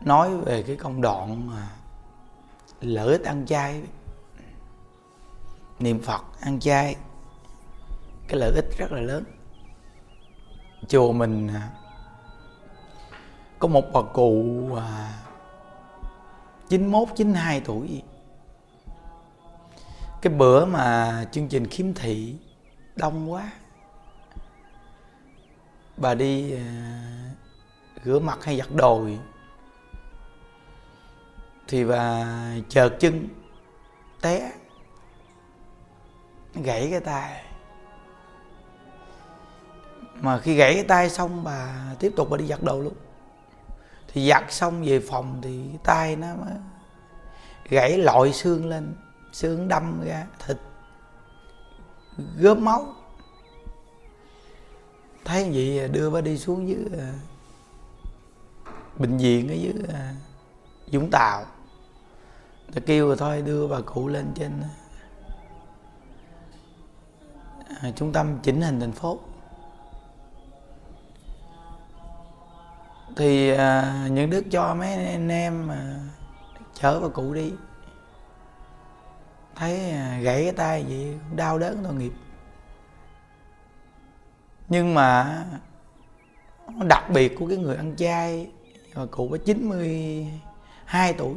nói về cái công đoạn mà lợi ích ăn chay niệm phật ăn chay cái lợi ích rất là lớn chùa mình à, có một bà cụ à, 91 92 tuổi gì. cái bữa mà chương trình khiếm thị đông quá bà đi à, rửa mặt hay giặt đồ gì. thì bà chợt chân, té, gãy cái tay mà khi gãy cái tay xong, bà tiếp tục bà đi giặt đồ luôn thì giặt xong về phòng thì cái tay nó mới gãy lội xương lên, xương đâm ra thịt, gớm máu thấy vậy, đưa bà đi xuống dưới à, bệnh viện ở dưới à, Vũng Tàu. Ta kêu rồi thôi đưa bà cụ lên trên à, trung tâm chỉnh hình thành phố. Thì à, những đức cho mấy anh em à, chở bà cụ đi. Thấy à, gãy cái tay vậy đau đớn tội nghiệp. Nhưng mà nó đặc biệt của cái người ăn chay mà cụ có 92 tuổi.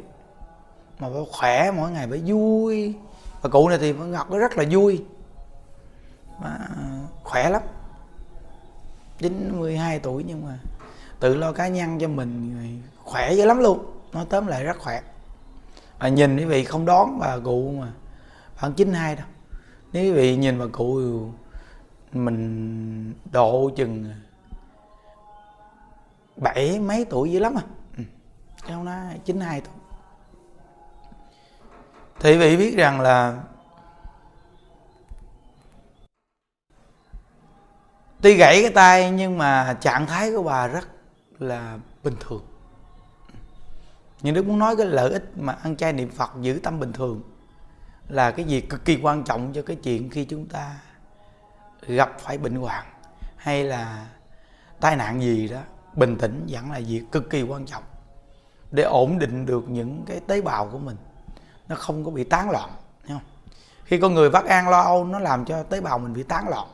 Mà phải khỏe, mỗi ngày phải vui. Và cụ này thì bà ngọc nó rất là vui. Mà khỏe lắm. 92 tuổi nhưng mà tự lo cá nhân cho mình khỏe dữ lắm luôn. Nói tóm lại rất khỏe. Mà nhìn quý vị không đón bà cụ mà khoảng chín hai đâu. Nếu quý vị nhìn bà cụ, mình độ chừng bảy mấy tuổi dữ lắm à? Ừ. chứ không chín hai tuổi. Thì vị biết rằng là tuy gãy cái tay nhưng mà trạng thái của bà rất là bình thường. Nhưng đức muốn nói cái lợi ích mà ăn chay niệm phật, giữ tâm bình thường là cái gì cực kỳ quan trọng cho cái chuyện khi chúng ta gặp phải bệnh hoạn hay là tai nạn gì đó bình tĩnh vẫn là việc cực kỳ quan trọng để ổn định được những cái tế bào của mình nó không có bị tán loạn không? khi con người vắt an lo âu, nó làm cho tế bào mình bị tán loạn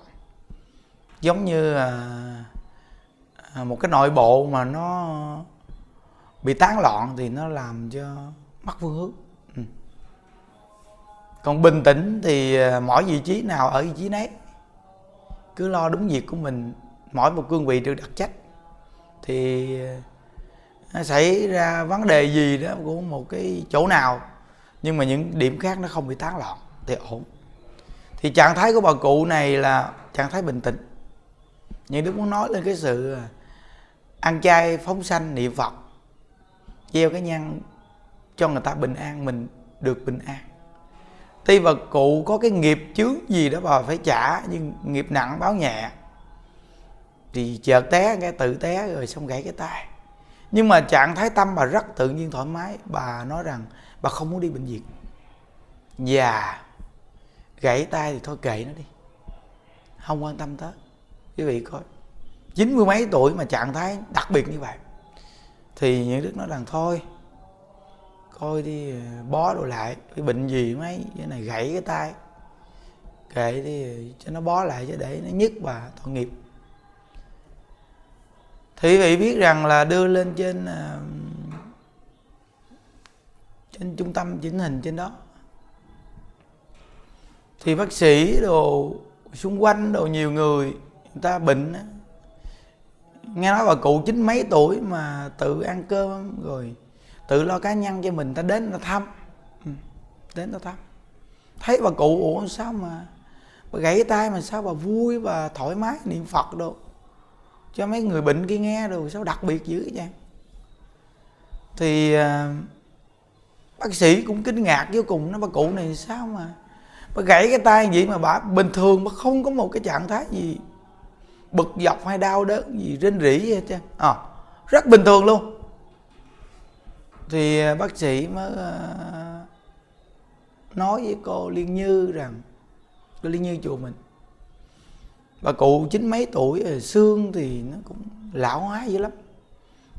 giống như à, à, một cái nội bộ mà nó bị tán loạn thì nó làm cho mất phương hướng ừ. còn bình tĩnh thì à, mỗi vị trí nào ở vị trí nấy, cứ lo đúng việc của mình, mỗi một cương vị được đặt trách thì nó xảy ra vấn đề gì đó của một cái chỗ nào, nhưng mà những điểm khác nó không bị tán loạn, thì ổn. Thì trạng thái của bà cụ này là trạng thái bình tĩnh. Nhưng đức muốn nói lên cái sự ờ, ăn chay, phóng sanh, niệm phật, gieo cái nhang cho người ta bình an, mình được bình an. Tuy bà cụ có cái nghiệp chướng gì đó bà phải trả, nhưng nghiệp nặng báo nhẹ thì chợt té cái tự té rồi xong gãy cái tay. Nhưng mà trạng thái tâm bà rất tự nhiên thoải mái. Bà nói rằng, bà không muốn đi bệnh viện. Già gãy tay thì thôi kệ nó đi. Không quan tâm tới. Quý vị coi. Chín mươi mấy tuổi mà trạng thái đặc biệt như vậy. Thì những đức nói rằng, thôi, coi đi, bó đồ lại cái bệnh gì mấy, cái này gãy cái tay. Kệ đi, cho nó bó lại cho để nó nhức và tội nghiệp thì quý vị biết rằng là đưa lên trên à, trên trung tâm chỉnh hình trên đó. Thì bác sĩ đồ xung quanh đồ nhiều người người ta bệnh nghe nói bà cụ chín mấy tuổi mà tự ăn cơm rồi tự lo cá nhân cho mình, ta đến ta thăm. Ừ, đến ta thăm. Thấy bà cụ, ủa sao mà, bà gãy tay mà sao bà vui và thoải mái niệm phật đâu cho mấy người bệnh kia nghe rồi sao đặc biệt dữ vậy? Thì à, bác sĩ cũng kinh ngạc vô cùng nó bà cụ này sao mà bà gãy cái tay vậy mà bà bình thường mà không có một cái trạng thái gì bực dọc hay đau đớn gì rên rỉ gì hết trơn. À, rất bình thường luôn. Thì à, bác sĩ mới à, nói với cô liên như rằng cô liên như chùa mình bà cụ chín mấy tuổi ờ, xương thì nó cũng lão hóa dữ lắm.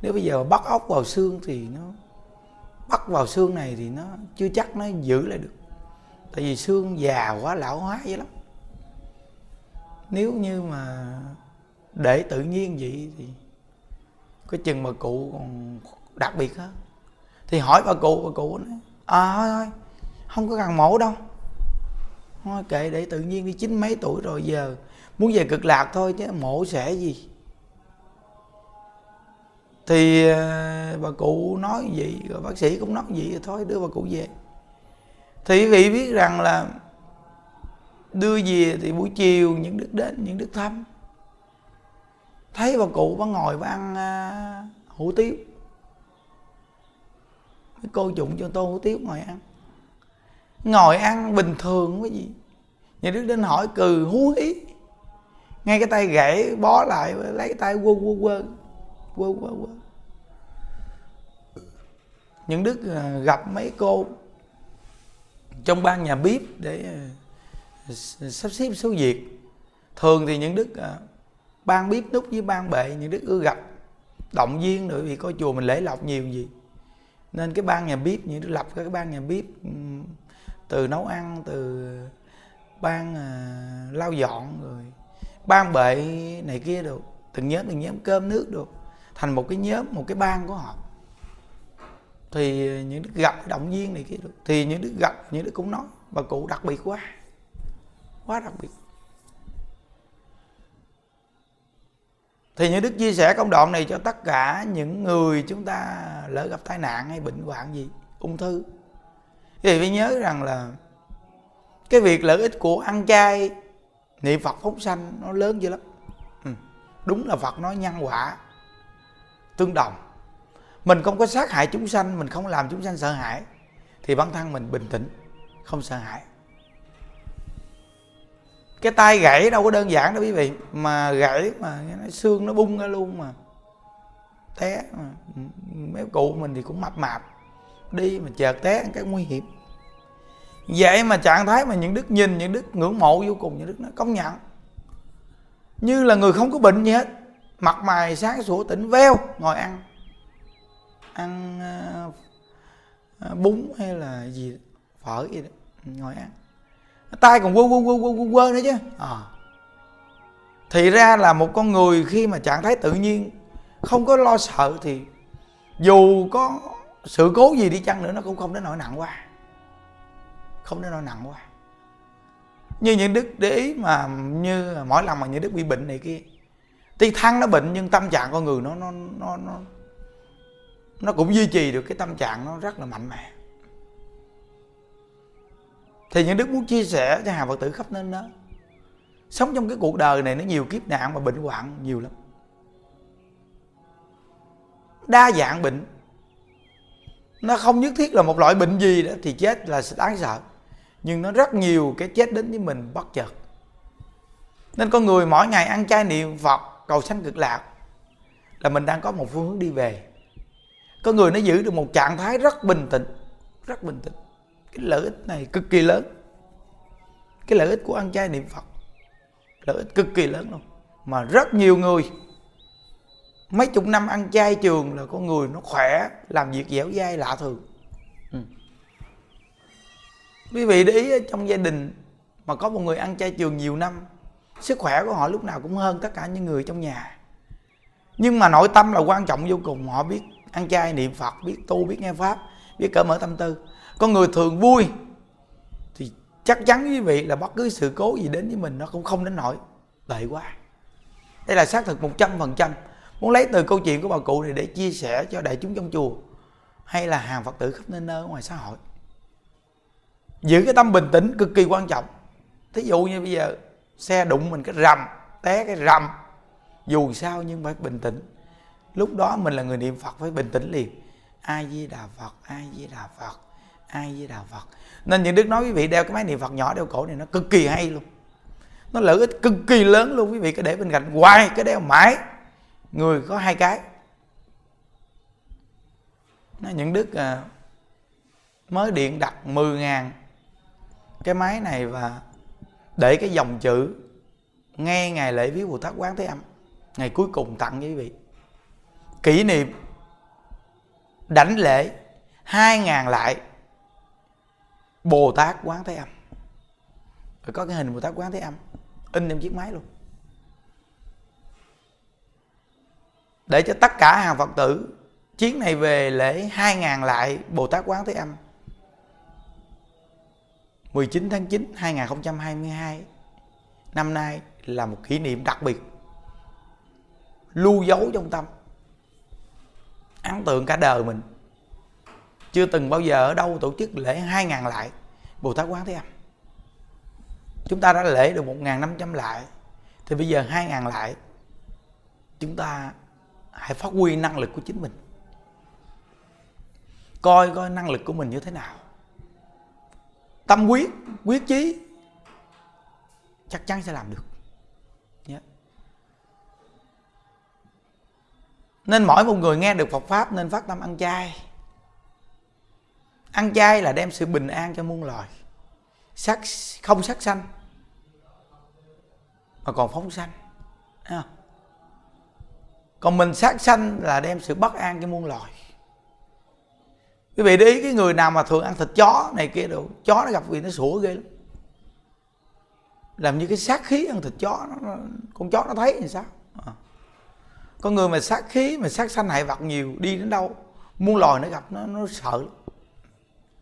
Nếu bây giờ bắt ốc vào xương thì nó, bắt vào xương này thì nó chưa chắc nó giữ lại được. Tại vì xương già quá, lão hóa dữ lắm. Nếu như mà để tự nhiên vậy thì cái chừng mà cụ còn đặc biệt hơn. Thì hỏi bà cụ bà cụ nói à thôi thôi, không có cần mổ đâu. Thôi kệ, để tự nhiên đi, chín mấy tuổi rồi giờ muốn về cực lạc thôi chứ mổ sẽ gì? Thì ờ, bà cụ nói gì rồi bác sĩ cũng nói gì rồi thôi đưa bà cụ về. Thì quý vị biết rằng là đưa về thì buổi chiều những đức đến những đức thăm. Thấy bà cụ bà ngồi bà ăn uh, hủ tiếu. Mấy cô dụng cho tô hủ tiếu ngồi ăn. Ngồi ăn bình thường cái gì? Nhà đức đến hỏi cừ hú hí ngay cái tay gãy bó lại lấy cái tay quơ quơ quơ. Quơ quơ quơ. Những đức à, gặp mấy cô trong ban nhà bếp để à, sắp xếp số việc. Thường thì những đức à, ban bếp nút với ban bệ những đức ưa gặp động viên nữa vì coi chùa mình lễ lọc nhiều gì. Nên cái ban nhà bếp những đức lập cái ban nhà bếp từ nấu ăn từ ban uh, lau dọn rồi ban bệ này kia được, từng nhóm từng nhóm cơm nước được, thành một cái nhóm, một cái ban của họ. Thì những đức gặp động viên này kia được, thì những đức gặp, những đức cũng nói, bà cụ đặc biệt quá quá đặc biệt. Thì những đức chia sẻ công đoạn này cho tất cả những người chúng ta lỡ gặp tai nạn hay bệnh hoạn gì, ung thư. Thì phải nhớ rằng là cái việc lợi ích của ăn chay niệm phật phóng sanh nó lớn dữ lắm. Ừ. đúng là phật nói nhân quả, tương đồng. Mình không có sát hại chúng sanh, mình không làm chúng sanh sợ hãi, thì bản thân mình bình tĩnh, không sợ hãi. Cái tay gãy đâu có đơn giản đâu quý vị, mà gãy mà nó xương nó bung ra luôn mà. Té mà. Ừ, mấy cụ mình thì cũng mập mạp, đi mà chợt té cái nguy hiểm vậy mà trạng thái mà những đức nhìn những đức ngưỡng mộ vô cùng những đức nó công nhận. Như là người không có bệnh gì hết. Mặt mày sáng sủa tỉnh veo ngồi ăn. Ăn uh, bún hay là gì phở gì đó ngồi ăn. Tay còn quơ quơ quơ quơ quơ, quơ nữa chứ. À. thì ra là một con người khi mà trạng thái tự nhiên không có lo sợ thì dù có sự cố gì đi chăng nữa nó cũng không đến nỗi nặng quá không đến nỗi nặng quá. Như những đức để ý mà như mỗi lần mà những đức bị bệnh này kia, tuy thăng nó bệnh nhưng tâm trạng con người nó nó nó nó nó cũng duy trì được cái tâm trạng nó rất là mạnh mẽ. Thì những đức muốn chia sẻ cho hàng phật tử khắp nơi đó, sống trong cái cuộc đời này nó nhiều kiếp nạn và bệnh hoạn nhiều lắm. Đa dạng bệnh, nó không nhất thiết là một loại bệnh gì đó thì chết là đáng sợ nhưng nó rất nhiều cái chết đến với mình bất chợt. Nên con người mỗi ngày ăn chay niệm phật, cầu sanh cực lạc, là mình đang có một phương hướng đi về. Có người nó giữ được một trạng thái rất bình tĩnh, rất bình tĩnh. Cái lợi ích này cực kỳ lớn. Cái lợi ích của ăn chay niệm phật, lợi ích cực kỳ lớn luôn. Mà rất nhiều người, mấy chục năm ăn chay trường là con người nó khỏe, làm việc dẻo dai lạ thường quý vị để ý trong gia đình mà có một người ăn chay trường nhiều năm, sức khỏe của họ lúc nào cũng hơn tất cả những người trong nhà. Nhưng mà nội tâm là quan trọng vô cùng, họ biết ăn chay, niệm phật, biết tu, biết nghe pháp, biết cởi mở tâm tư. Con người thường vui thì chắc chắn quý vị là bất cứ sự cố gì đến với mình nó cũng không đến nổi tệ quá. Đây là xác thực một trăm phần trăm. Muốn lấy từ câu chuyện của bà cụ này để chia sẻ cho đại chúng trong chùa, hay là hàng phật tử khắp nơi nơi ngoài xã hội giữ cái tâm bình tĩnh cực kỳ quan trọng. Thí dụ như bây giờ xe đụng mình cái rầm té cái rầm dù sao nhưng phải bình tĩnh. Lúc đó mình là người niệm phật phải bình tĩnh liền. Ai di đà phật ai di đà phật ai di đà phật. Nên những đức nói quý vị đeo cái máy niệm phật nhỏ đeo cổ này nó cực kỳ hay luôn. Nó lợi ích cực kỳ lớn luôn quý vị cứ để bên cạnh hoài cái đeo mãi. Người có hai cái. Nó những đức à, mới điện đặt 10 ngàn cái máy này và để cái dòng chữ nghe ngày lễ viếng Bồ Tát Quán Thế Âm, ngày cuối cùng tặng với quý vị. Kỷ niệm đảnh lễ hai ngàn lại Bồ Tát Quán Thế Âm. Rồi có cái hình Bồ Tát Quán Thế Âm, in trong chiếc máy luôn. Để cho tất cả hàng Phật tử chuyến này về lễ hai ngàn lại Bồ Tát Quán Thế Âm 19 tháng 9 2022 năm nay là một kỷ niệm đặc biệt. Lưu dấu trong tâm, ấn tượng cả đời mình. Chưa từng bao giờ ở đâu tổ chức lễ 2.000 lại, Bồ Tát Quán Thế Âm. Chúng ta đã lễ được một ngàn năm trăm lại, thì bây giờ 2.000 lại, chúng ta hãy phát huy năng lực của chính mình. Coi coi năng lực của mình như thế nào? Tâm quyết quyết chí, chắc chắn sẽ làm được. Yeah. nên mỗi một người nghe được Phật pháp nên phát tâm ăn chay. Ăn chay là đem sự bình an cho muôn loài. Sắc, không sắc sanh, mà còn phóng sanh. Còn mình sát sanh là đem sự bất an cho muôn loài quý vị để ý cái người nào mà thường ăn thịt chó này kia đồ chó nó gặp vị nó sủa ghê lắm. Làm như cái sát khí ăn thịt chó nó, nó con chó nó thấy thì sao? À. con người mà sát khí mà sát sanh hại vật nhiều đi đến đâu muôn loài nó gặp nó nó sợ lắm.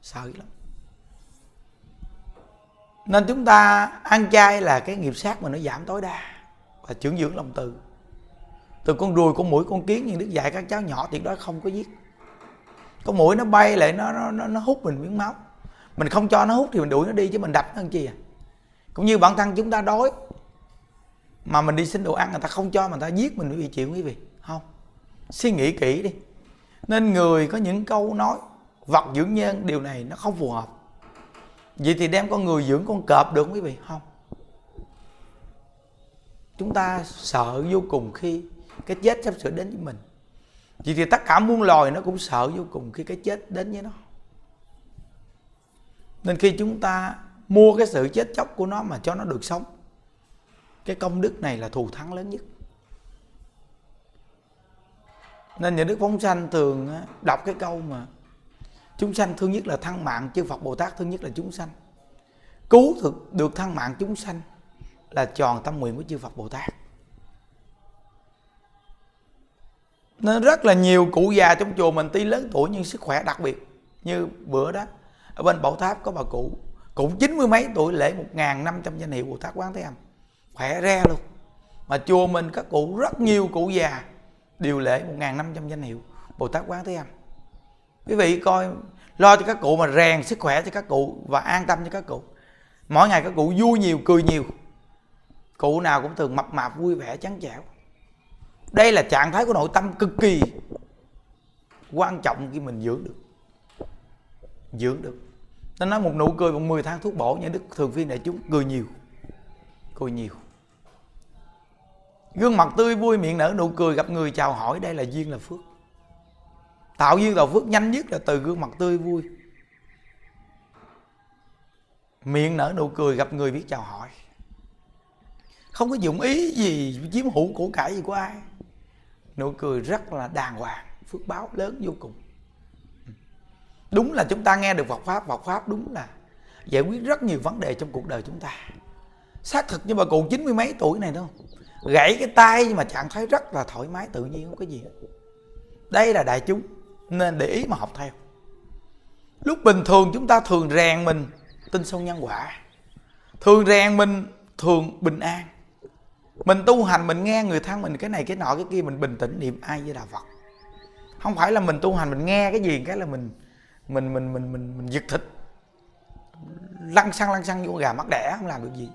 Sợ lắm. Nên chúng ta ăn chay là cái nghiệp sát mà nó giảm tối đa và trưởng dưỡng lòng từ. Từ con ruồi con mũi con kiến nhưng đức dạy các cháu nhỏ tuyệt đối không có giết con mũi nó bay lại nó nó nó, nó hút mình miếng máu. Mình không cho nó hút thì mình đuổi nó đi chứ mình đập nó làm chi à? Cũng như bản thân chúng ta đói mà mình đi xin đồ ăn người ta không cho mà người ta giết mình quý vị chịu quý vị. Không. Suy nghĩ kỹ đi. Nên người có những câu nói vật dưỡng nhân điều này nó không phù hợp. Vậy thì đem con người dưỡng con cọp được không quý vị. Không. Chúng ta sợ vô cùng khi cái chết sắp sửa đến với mình vì thì tất cả muôn loài nó cũng sợ vô cùng khi cái chết đến với nó. Nên khi chúng ta mua cái sự chết chóc của nó mà cho nó được sống, cái công đức này là thù thắng lớn nhất. Nên những đức phóng sanh thường đọc cái câu mà chúng sanh thương nhất là thăng mạng, chư phật bồ tát thương nhất là chúng sanh. Cứu thực được thăng mạng chúng sanh là tròn tâm nguyện của chư phật bồ tát. Nên rất là nhiều cụ già trong chùa mình, tuy lớn tuổi nhưng sức khỏe đặc biệt. Như bữa đó, ở bên bảo tháp có bà cụ cũng chín mươi mấy tuổi, lễ một ngàn năm trăm danh hiệu bồ tát quán thế âm. Khỏe re luôn. Mà chùa mình các cụ, rất nhiều cụ già đều lễ một ngàn năm trăm danh hiệu bồ tát quán thế âm. Quý vị coi, lo cho các cụ mà rèn sức khỏe cho các cụ và an tâm cho các cụ. Mỗi ngày các cụ vui nhiều, cười nhiều. Cụ nào cũng thường mập mạp, vui vẻ, trắng trẻo đây là trạng thái của nội tâm cực kỳ quan trọng khi mình dưỡng được. Dưỡng được. Nó nói một nụ cười bằng 10 tháng thuốc bổ, nhà đức thường phiên đại chúng, cười nhiều. Cười nhiều. Gương mặt tươi vui miệng nở, nụ cười gặp người chào hỏi, đây là duyên là phước. Tạo duyên tạo phước nhanh nhất là từ gương mặt tươi vui. Miệng nở, nụ cười gặp người biết chào hỏi. Không có dụng ý gì chiếm hữu của cải gì của ai nụ cười rất là đàng hoàng, phước báo lớn vô cùng. Đúng là chúng ta nghe được Phật pháp Phật pháp đúng là giải quyết rất nhiều vấn đề trong cuộc đời chúng ta. Xác thực nhưng mà cụ chín mươi mấy tuổi này đâu. Gãy cái tay nhưng mà trạng thái rất là thoải mái, tự nhiên, không có gì hết. Đây là đại chúng, nên để ý mà học theo. Lúc bình thường chúng ta thường rèn mình tin sâu nhân quả. Thường rèn mình thường bình an mình tu hành, mình nghe người thân mình cái này, cái nọ, cái kia, mình bình tĩnh niệm ai với đạo phật. Không phải là mình tu hành, mình nghe cái gì, cái là mình mình mình mình mình mình giật thịt. Lăn xăng lăn xăng vô gà mắt đẻ, không làm được gì.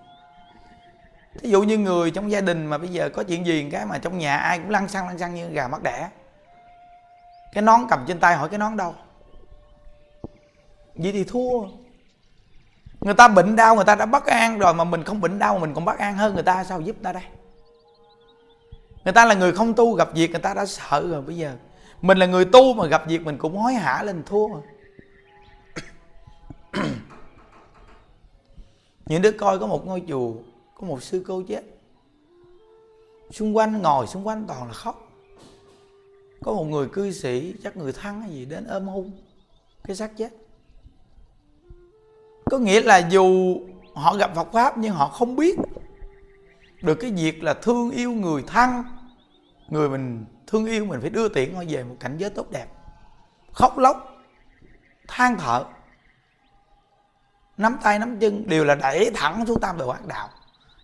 Thí dụ như người trong gia đình mà bây giờ có chuyện gì, cái mà trong nhà ai cũng lăn xăng lăn xăng như gà mắt đẻ. Cái nón cầm trên tay hỏi cái nón đâu? Vậy thì thua. Người ta bệnh đau, người ta đã bất an rồi mà mình không bệnh đau mình còn bất an hơn người ta, sao giúp ta đây? Người ta là người không tu gặp việc, người ta đã sợ rồi, bây giờ. Mình là người tu mà gặp việc mình cũng hối hả lên thua. (coughs) Những đứa coi có một ngôi chùa, có một sư cô chết. Xung quanh, ngồi xung quanh toàn là khóc. Có một người cư sĩ, chắc người thân hay gì, đến ôm hung cái xác chết. Có nghĩa là dù họ gặp Phật pháp nhưng họ không biết được cái việc là thương yêu người thân người mình thương yêu mình phải đưa tiễn họ về một cảnh giới tốt đẹp. Khóc lóc than thở nắm tay nắm chân đều là đẩy thẳng xuống tam đồ ác đạo.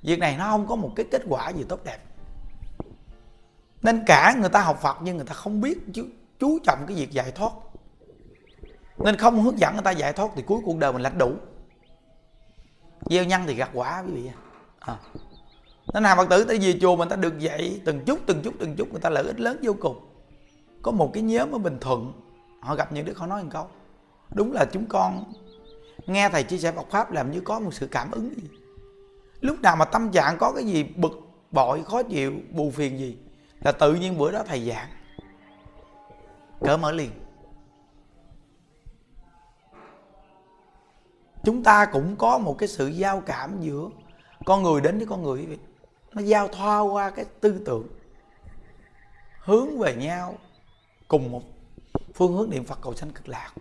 Việc này nó không có một cái kết quả gì tốt đẹp. Nên cả người ta học phật nhưng người ta không biết chú, chú trọng cái việc giải thoát. Nên không hướng dẫn người ta giải thoát thì cuối cuộc đời mình lãnh đủ. Gieo nhân thì gặt quả quý vị à nên hàng phật tử tới về chùa mình ta được dạy từng chút từng chút từng chút, người ta lợi ích lớn vô cùng. Có một cái nhóm ở bình thuận, họ gặp những đứa, họ nói một câu. Đúng là chúng con, nghe thầy chia sẻ Phật pháp làm như có một sự cảm ứng gì. Lúc nào mà tâm trạng có cái gì bực bội, khó chịu bù phiền gì, là tự nhiên bữa đó thầy giảng. Cỡ mở liền. Chúng ta cũng có một cái sự giao cảm giữa con người đến với con người nó giao thoa qua cái tư tưởng, hướng về nhau cùng một phương hướng niệm phật cầu sanh cực lạc.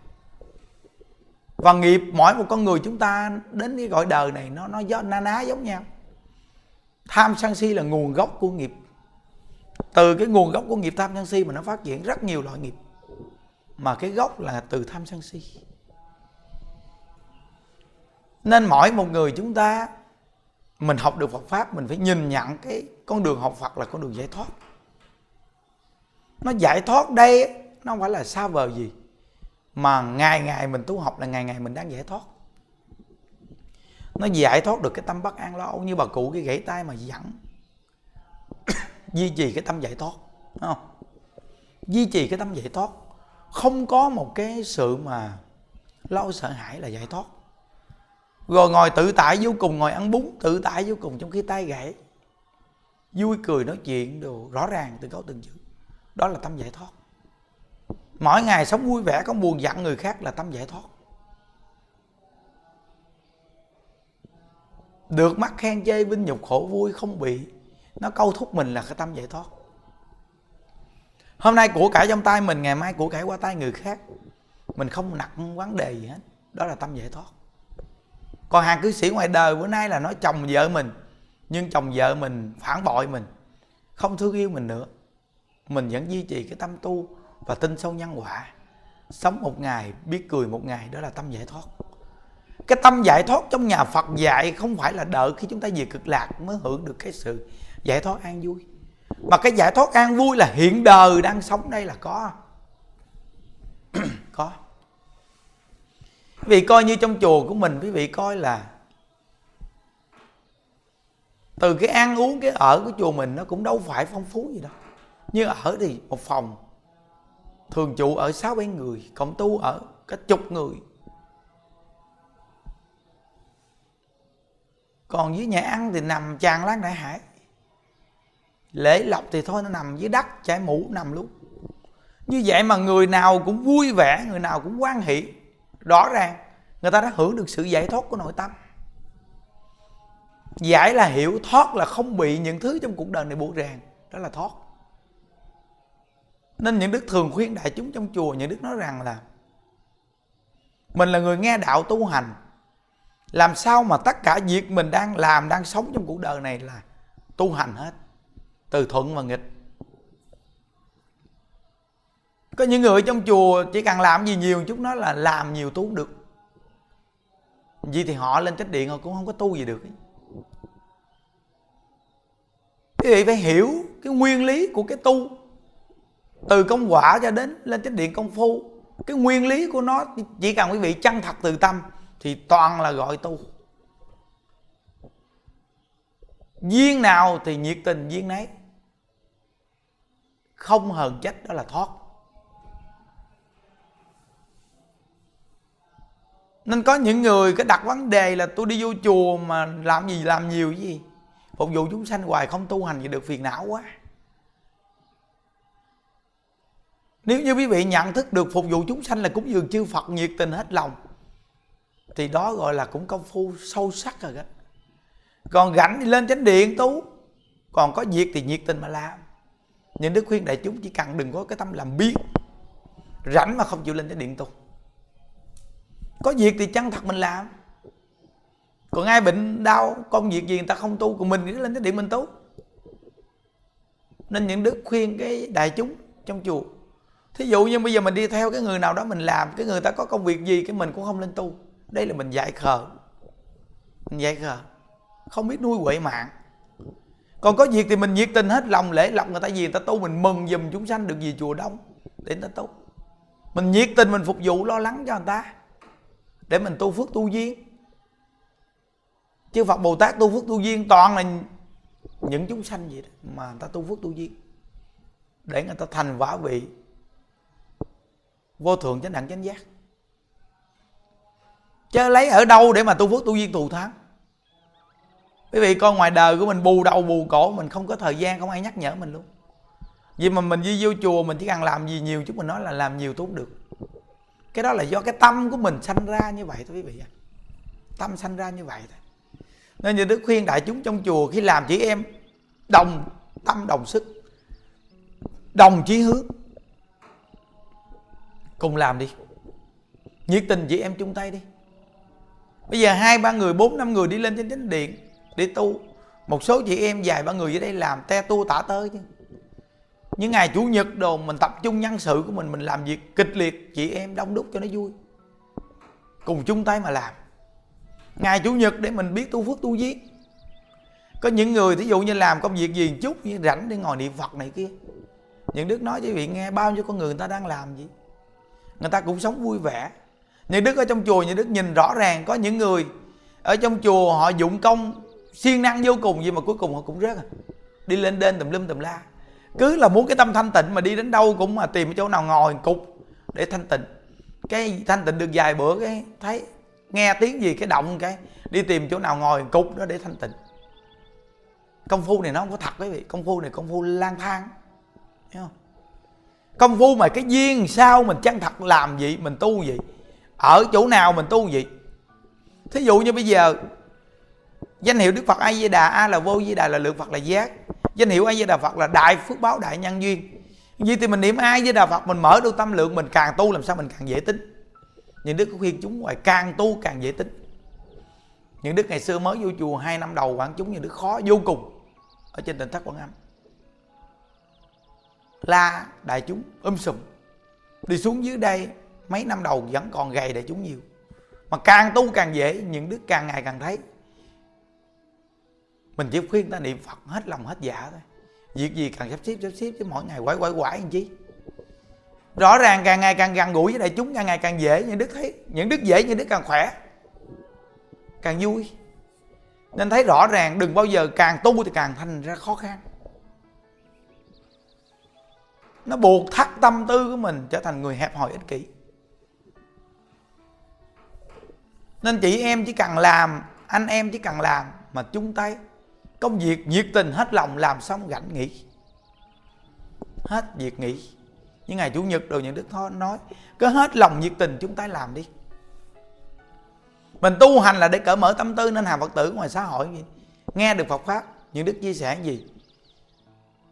Và nghiệp mỗi một con người chúng ta đến cái gọi đời này nó nó do, na ná giống nhau. Tham sân si là nguồn gốc của nghiệp. Từ cái nguồn gốc của nghiệp tham sân si mà nó phát triển rất nhiều loại nghiệp. Mà cái gốc là từ tham sân si. Nên mỗi một người chúng ta mình học được Phật pháp, mình phải nhìn nhận cái con đường học Phật là con đường giải thoát. Nó giải thoát đây nó không phải là xa vời gì. Mà ngày ngày mình tu học là ngày ngày mình đang giải thoát. Nó giải thoát được cái tâm bất an lo âu như bà cụ cái gãy tay mà dẫn (coughs) duy trì cái tâm giải thoát đúng không? Duy trì cái tâm giải thoát. Không có một cái sự mà lo sợ hãi là giải thoát rồi ngồi tự tại vô cùng, ngồi ăn bún tự tại vô cùng trong khi tay gãy. Vui cười nói chuyện đồ rõ ràng từ câu từng chữ. Đó là tâm giải thoát. Mỗi ngày sống vui vẻ có buồn giận người khác là tâm giải thoát. Được mắt khen chê, vinh nhục khổ vui, không bị. Nó câu thúc mình là cái tâm giải thoát. Hôm nay của cải trong tay mình, ngày mai của cải qua tay người khác. Mình không nặng vấn đề gì hết. Đó là tâm giải thoát còn hàng cư sĩ ngoài đời, bữa nay là nói chồng vợ mình, nhưng chồng vợ mình phản bội mình, không thương yêu mình nữa. Mình vẫn duy trì cái tâm tu và tin sâu nhân quả. Sống một ngày, biết cười một ngày, đó là tâm giải thoát. Cái tâm giải thoát trong nhà Phật dạy không phải là đợi khi chúng ta về cực lạc mới hưởng được cái sự giải thoát an vui. Mà cái giải thoát an vui là hiện đời đang sống đây là có. (clears throat) Có quý vị coi như trong chùa của mình, quý vị coi là từ cái ăn uống, cái ở của chùa mình nó cũng đâu phải phong phú gì đâu. Như ở thì một phòng, thường trụ ở sáu bảy người, cộng tu ở cả chục người. Còn dưới nhà ăn thì nằm tràn lan đại hải. Lễ lộc thì thôi, nó nằm dưới đất chải mũ nằm luôn. Như vậy mà người nào cũng vui vẻ, người nào cũng quan hỷ rõ ràng, người ta đã hưởng được sự giải thoát của nội tâm. Giải là hiểu, thoát là không bị những thứ trong cuộc đời này buộc ràng, đó là thoát. Nên những đức thường khuyên đại chúng trong chùa, những đức nói rằng là mình là người nghe đạo tu hành. Làm sao mà tất cả việc mình đang làm, đang sống trong cuộc đời này là tu hành hết, từ thuận và nghịch có những người trong chùa chỉ cần làm gì nhiều chút nó là làm nhiều tu được. Vì thì họ lên chánh điện họ cũng không có tu gì được quý vị phải hiểu cái nguyên lý của cái tu. Từ công quả cho đến lên chánh điện công phu, cái nguyên lý của nó chỉ cần quý vị chân thật từ tâm thì toàn là gọi tu. Duyên nào thì nhiệt tình duyên nấy. Không hờn trách đó là thoát. Nên có những người cái đặt vấn đề là tôi đi vô chùa mà làm gì, làm nhiều gì? Phục vụ chúng sanh hoài không tu hành thì được phiền não quá. Nếu như quý vị nhận thức được phục vụ chúng sanh là cúng dường chư Phật nhiệt tình hết lòng, thì đó gọi là cũng công phu sâu sắc rồi đó. Còn rảnh thì lên chánh điện tú còn có việc thì nhiệt tình mà làm. Nhưng đức khuyên đại chúng chỉ cần đừng có cái tâm làm biếng. Rảnh mà không chịu lên chánh điện tu có việc thì chân thật mình làm? Còn ai bệnh đau công việc gì người ta không tu, còn mình nghĩ lên cái điện mình tu. Nên những đức khuyên cái đại chúng trong chùa. Thí dụ như bây giờ mình đi theo cái người nào đó mình làm, cái người ta có công việc gì cái mình cũng không lên tu. Đây là mình dạy khờ. Mình dạy khờ. Không biết nuôi huệ mạng. Còn có việc thì mình nhiệt tình hết, lòng lễ lọc người ta gì, người ta tu, mình mừng giùm chúng sanh được gì chùa đông để người ta tu. Mình nhiệt tình, mình phục vụ, lo lắng cho người ta để mình tu phước tu duyên. Chứ Phật Bồ Tát tu phước tu duyên toàn là những chúng sanh vậy đó, mà người ta tu phước tu duyên. Để người ta thành quả vị vô thượng chánh đẳng chánh giác. Chứ lấy ở đâu để mà tu phước tu duyên thù thắng? Quý vị coi ngoài đời của mình bù đầu bù cổ, mình không có thời gian, không ai nhắc nhở mình luôn. Vì mà mình đi vô chùa, mình chỉ cần làm gì nhiều, chứ mình nói là làm nhiều tốt được cái đó là do cái tâm của mình sanh ra như vậy thôi quý vị tâm sanh ra như vậy thôi. Nên như đức khuyên đại chúng trong chùa khi làm chị em, đồng tâm, đồng sức, đồng chí hướng. Cùng làm đi. Nhiệt tình chị em chung tay đi. Bây giờ hai, ba người, bốn, năm người đi lên trên chánh điện để tu. Một số chị em vài ba người ở đây làm, te tu tả tới chứ những ngày chủ nhật đồ mình tập trung nhân sự của mình mình làm việc kịch liệt, chị em đông đúc cho nó vui. Cùng chung tay mà làm. Ngày chủ nhật để mình biết tu phước tu duyên có những người thí dụ như làm công việc gì chút, như rảnh để ngồi niệm phật này kia. Những đức nói cho vị nghe, bao nhiêu con người người ta đang làm gì? Người ta cũng sống vui vẻ. Những đức ở trong chùa, những đức nhìn rõ ràng. Có những người ở trong chùa họ dụng công siêng năng vô cùng gì mà cuối cùng họ cũng rớt à. Đi lên đên tùm lum tùm la cứ là muốn cái tâm thanh tịnh mà đi đến đâu cũng mà tìm chỗ nào ngồi cục để thanh tịnh. Cái thanh tịnh được vài bữa cái thấy, nghe tiếng gì cái động cái, đi tìm chỗ nào ngồi cục đó để thanh tịnh. Công phu này nó không có thật quý vị, công phu này công phu lang thang hiểu không? Công phu mà cái duyên sao mình chân thật làm gì mình tu gì ở chỗ nào mình tu gì thí dụ như bây giờ, danh hiệu đức phật a di đà, a là vô di đà là lượng phật là giác danh hiệu ai với đà phật là đại phước báo đại nhân duyên. Vì thì mình niệm ai với đà phật, mình mở đôi tâm lượng, mình càng tu làm sao mình càng dễ tính. Những đức có khuyên chúng ngoài càng tu càng dễ tính. Những đức ngày xưa mới vô chùa hai năm đầu quảng chúng những đức khó vô cùng ở trên tỉnh thất quảng âm. La đại chúng um sùm. Đi xuống dưới đây mấy năm đầu vẫn còn gầy đại chúng nhiều. Mà càng tu càng dễ, những đức càng ngày càng thấy mình chỉ khuyên ta niệm phật hết lòng hết dạ thôi. Việc gì càng sắp xếp sắp xếp, chứ mỗi ngày quải quải quải làm chi? Rõ ràng càng ngày càng gần gũi với đại chúng càng ngày càng dễ những đức thấy, những đức dễ, những đức càng khỏe, càng vui. Nên thấy rõ ràng, đừng bao giờ càng tu thì càng thành ra khó khăn. Nó buộc thắt tâm tư của mình trở thành người hẹp hòi ích kỷ. Nên chị em chỉ cần làm, anh em chỉ cần làm mà chung tay công việc nhiệt tình hết lòng làm xong rảnh nghỉ. Hết việc nghỉ. Những ngày chủ nhật đồ những đức thôi nói, cứ hết lòng nhiệt tình chúng ta làm đi. Mình tu hành là để cởi mở tâm tư nên hàng phật tử ngoài xã hội gì nghe được phật pháp, những đức chia sẻ gì?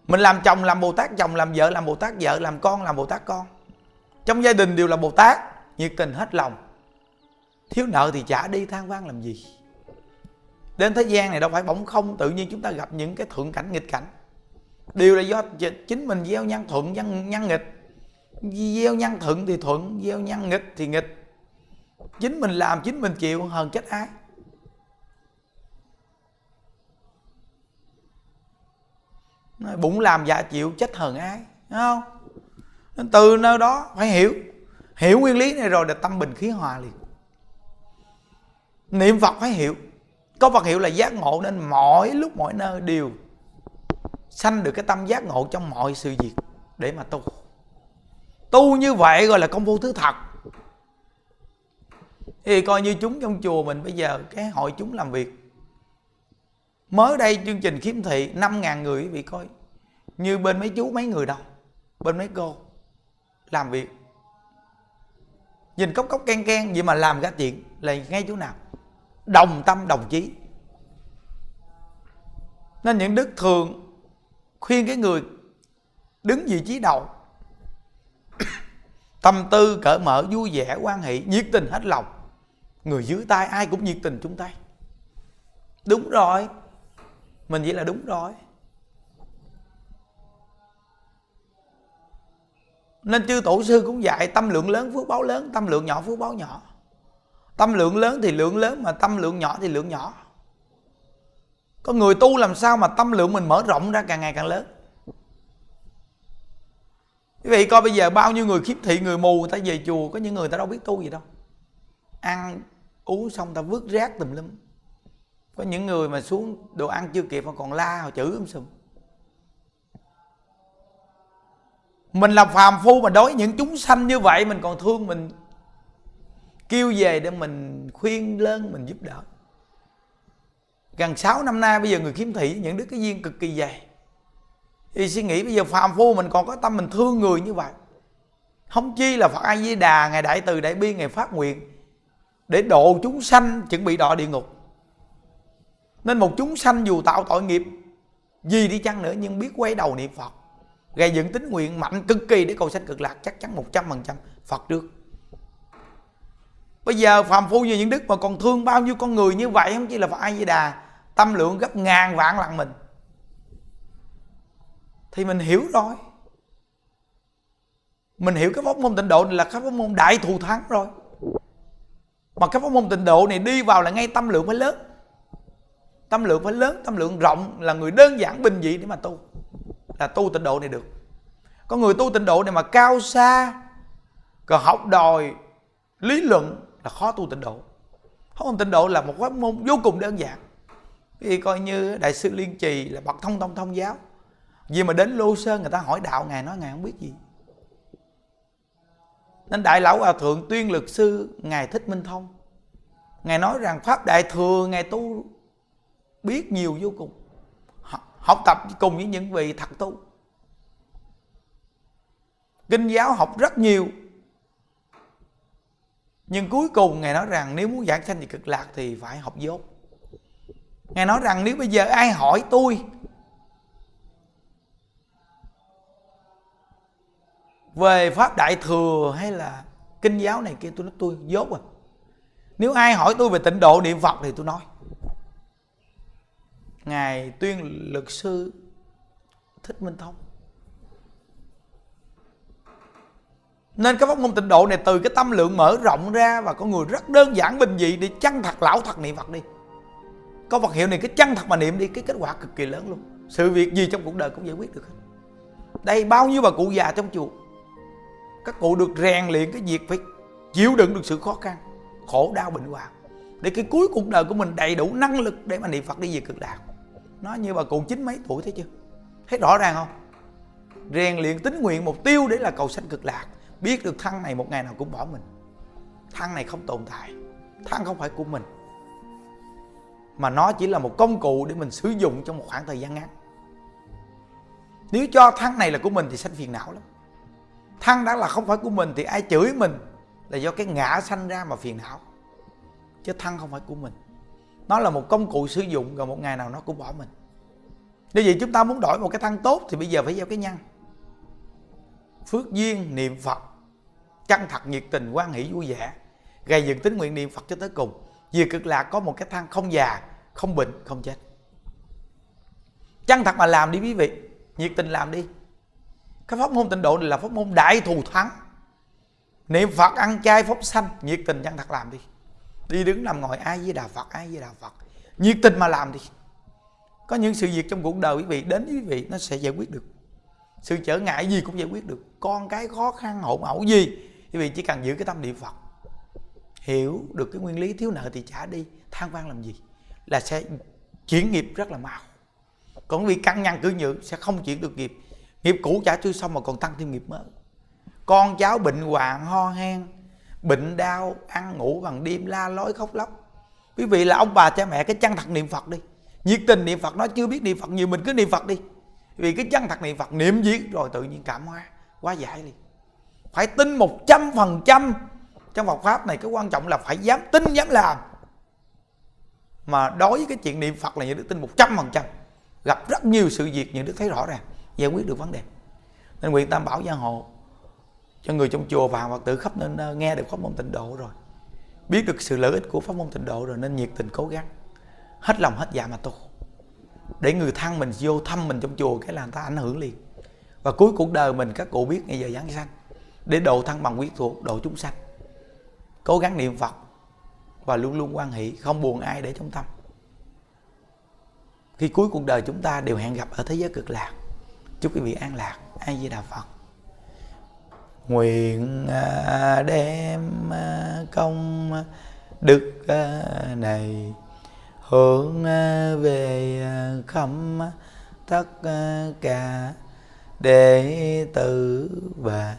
Mình làm chồng làm bồ tát, chồng làm vợ làm bồ tát, vợ làm con làm bồ tát con. Trong gia đình đều là bồ tát, nhiệt tình hết lòng. Thiếu nợ thì trả đi, than vang làm gì đến thế gian này đâu phải bỗng không tự nhiên chúng ta gặp những cái thuận cảnh nghịch cảnh. Đều là do chính mình gieo nhân thuận nhân, nhân nghịch. Gieo nhân thuận thì thuận gieo nhân nghịch thì nghịch. Chính mình làm chính mình chịu hơn trách ai? Bụng làm dạ chịu chết hờn ai? Đúng không? Nên từ nơi đó phải hiểu. Hiểu nguyên lý này rồi là tâm bình khí hòa liền. Niệm phật phải hiểu có Phật hiệu là giác ngộ nên mọi lúc, mọi nơi đều sanh được cái tâm giác ngộ trong mọi sự việc để mà tu. Tu như vậy gọi là công phu thứ thật. Thì coi như chúng trong chùa mình bây giờ cái hội chúng làm việc. Mới đây chương trình khiếm thị 5.000 người quý vị coi. Như bên mấy chú, mấy người đâu. Bên mấy cô làm việc. Nhìn cốc cốc ken ken vậy mà làm ra chuyện là ngay chỗ nào đồng tâm, đồng chí. Nên những đức thường khuyên cái người đứng vị trí đầu. (coughs) Tâm tư, cởi mở, vui vẻ, quan hệ, nhiệt tình hết lòng. Người dưới tay, ai cũng nhiệt tình chung tay. Đúng rồi. Mình chỉ là đúng rồi. Nên chư tổ sư cũng dạy, tâm lượng lớn, phước báo lớn, tâm lượng nhỏ, phước báo nhỏ tâm lượng lớn thì lượng lớn mà tâm lượng nhỏ thì lượng nhỏ. Có người tu làm sao mà tâm lượng mình mở rộng ra càng ngày càng lớn? Quý vị coi bây giờ bao nhiêu người khiếm thị, người mù, người ta về chùa, có những người ta đâu biết tu gì đâu. Ăn, uống xong ta vứt rác tùm lum. Có những người mà xuống đồ ăn chưa kịp mà còn la, họ chửi um sùm. Mình là phàm phu mà đối những chúng sanh như vậy, mình còn thương mình kêu về để mình khuyên lên, mình giúp đỡ. Gần 6 năm nay bây giờ người khiếm thị những đứa cái duyên cực kỳ dày. Thì suy nghĩ bây giờ phàm phu mình còn có tâm mình thương người như vậy. Không chi là phật a di đà, ngày đại từ đại bi, ngày phát nguyện để độ chúng sanh chuẩn bị đọa địa ngục. Nên một chúng sanh dù tạo tội nghiệp, gì đi chăng nữa nhưng biết quay đầu niệm phật. Gây dựng tính nguyện mạnh cực kỳ để cầu sanh cực lạc, chắc chắn một trăm phần trăm phật trước bây giờ phàm phu như những đức mà còn thương bao nhiêu con người như vậy, không chỉ là phật a di đà, tâm lượng gấp ngàn vạn lần mình. Thì mình hiểu rồi. Mình hiểu cái pháp môn tịnh độ này là cái pháp môn đại thù thắng rồi. Mà cái pháp môn tịnh độ này đi vào là ngay tâm lượng phải lớn. Tâm lượng phải lớn, tâm lượng rộng là người đơn giản bình dị để mà tu. Là tu tịnh độ này được. Có người tu tịnh độ này mà cao xa còn học đòi lý luận là khó tu tịnh độ. Không tịnh độ là một pháp môn vô cùng đơn giản. Vì coi như đại sư liên trì là bậc thông thông thông giáo. Vì mà đến lô sơn người ta hỏi đạo, ngài nói ngài không biết gì. Nên đại lão hòa thượng tuyên lực sư, ngài thích minh thông, ngài nói rằng pháp đại thừa ngài tu biết nhiều vô cùng. Học tập cùng với những vị thật tu. Kinh giáo học rất nhiều nhưng cuối cùng ngài nói rằng nếu muốn giảng sanh về cực lạc thì phải học dốt. Ngài nói rằng nếu bây giờ ai hỏi tôi, về pháp đại thừa hay là kinh giáo này kia, tôi nói tôi dốt à nếu ai hỏi tôi về tịnh độ niệm phật thì tôi nói. Ngài tuyên luật sư thích minh thông. Nên cái pháp môn tịnh độ này từ cái tâm lượng mở rộng ra và con người rất đơn giản, bình dị, đi chăng thật, lão thật, niệm phật đi. Có vật hiệu này cái chăng thật mà niệm đi, cái kết quả cực kỳ lớn luôn. Sự việc gì trong cuộc đời cũng giải quyết được hết. Đây bao nhiêu bà cụ già trong chùa? Các cụ được rèn luyện cái việc phải chịu đựng được sự khó khăn, khổ đau, bệnh hoạn. Để cái cuối cuộc đời của mình đầy đủ năng lực để mà niệm phật đi về cực lạc nó như bà cụ chín mấy tuổi thấy chưa? Thấy rõ ràng không? Rèn luyện tính nguyện mục tiêu để là cầu sanh cực lạc biết được thân này một ngày nào cũng bỏ mình. Thân này không tồn tại. Thân không phải của mình. Mà nó chỉ là một công cụ để mình sử dụng trong một khoảng thời gian ngắn. Nếu cho thân này là của mình thì sanh phiền não lắm. Thân đã là không phải của mình thì ai chửi mình là do cái ngã sanh ra mà phiền não. Chứ thân không phải của mình. Nó là một công cụ sử dụng rồi một ngày nào nó cũng bỏ mình. Như vậy chúng ta muốn đổi một cái thân tốt thì bây giờ phải gieo cái nhân phước duyên, niệm phật chân thật nhiệt tình, quan hỷ, vui vẻ. Gây dựng tính nguyện niệm phật cho tới cùng. Vì cực lạc có một cái thân không già, không bệnh, không chết. Chân thật mà làm đi quý vị. Nhiệt tình làm đi. Cái pháp môn tịnh độ này là pháp môn đại thù thắng. Niệm phật, ăn chay, phóng sanh, nhiệt tình chân thật làm đi. Đi đứng nằm ngồi, ai với đà phật, ai với đà phật. Nhiệt tình mà làm đi. Có những sự việc trong cuộc đời quý vị, đến với quý vị, nó sẽ giải quyết được. Sự trở ngại gì cũng giải quyết được. Con cái khó khăn, hỗn ẩu gì quý vị chỉ cần giữ cái tâm niệm phật, hiểu được cái nguyên lý thiếu nợ thì trả đi, than van làm gì, là sẽ chuyển nghiệp rất là mau. Còn vì căn nhân cứ nhự sẽ không chuyển được nghiệp nghiệp cũ trả chưa xong mà còn tăng thêm nghiệp mới. Con cháu bệnh hoạn, ho hen, bệnh đau, ăn ngủ bằng đêm, la lối, khóc lóc. Quý vị là ông bà, cha mẹ, cái chân thật niệm phật đi. Nhiệt tình niệm phật nó chưa biết niệm phật, nhiều mình cứ niệm phật đi. Vì cái chân thật niệm phật, niệm gì? Rồi tự nhiên cảm hóa, quá giải đi phải tin một trăm phần trăm. Trong Phật pháp này, cái quan trọng là phải dám tin, dám làm. Mà đối với cái chuyện niệm Phật là những đức tin một trăm phần trăm. Gặp rất nhiều sự việc, những đức thấy rõ ràng, giải quyết được vấn đề. Nên nguyện tam bảo gia hộ cho người trong chùa và Phật tử khắp nên nghe được pháp môn tịnh độ rồi. Biết được sự lợi ích của pháp môn tịnh độ rồi, nên nhiệt tình cố gắng. Hết lòng, hết dạ mà tu. Để người thân mình vô thăm mình trong chùa cái là người ta ảnh hưởng liền. Và cuối cuộc đời mình, các cụ biết ngày giờ giáng sanh để độ thăng bằng quyết thuộc độ chúng sanh. Cố gắng niệm phật và luôn luôn quan hệ không buồn ai để trong tâm. Khi cuối cuộc đời chúng ta đều hẹn gặp ở thế giới cực lạc. Chúc quý vị an lạc. Ai di đà phật. Nguyện à, đem à, công đức à, này hướng về khắp tất cả đệ tử và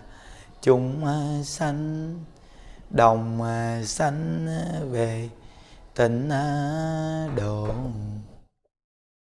chúng à, sanh đồng à, sanh à, về tịnh độ.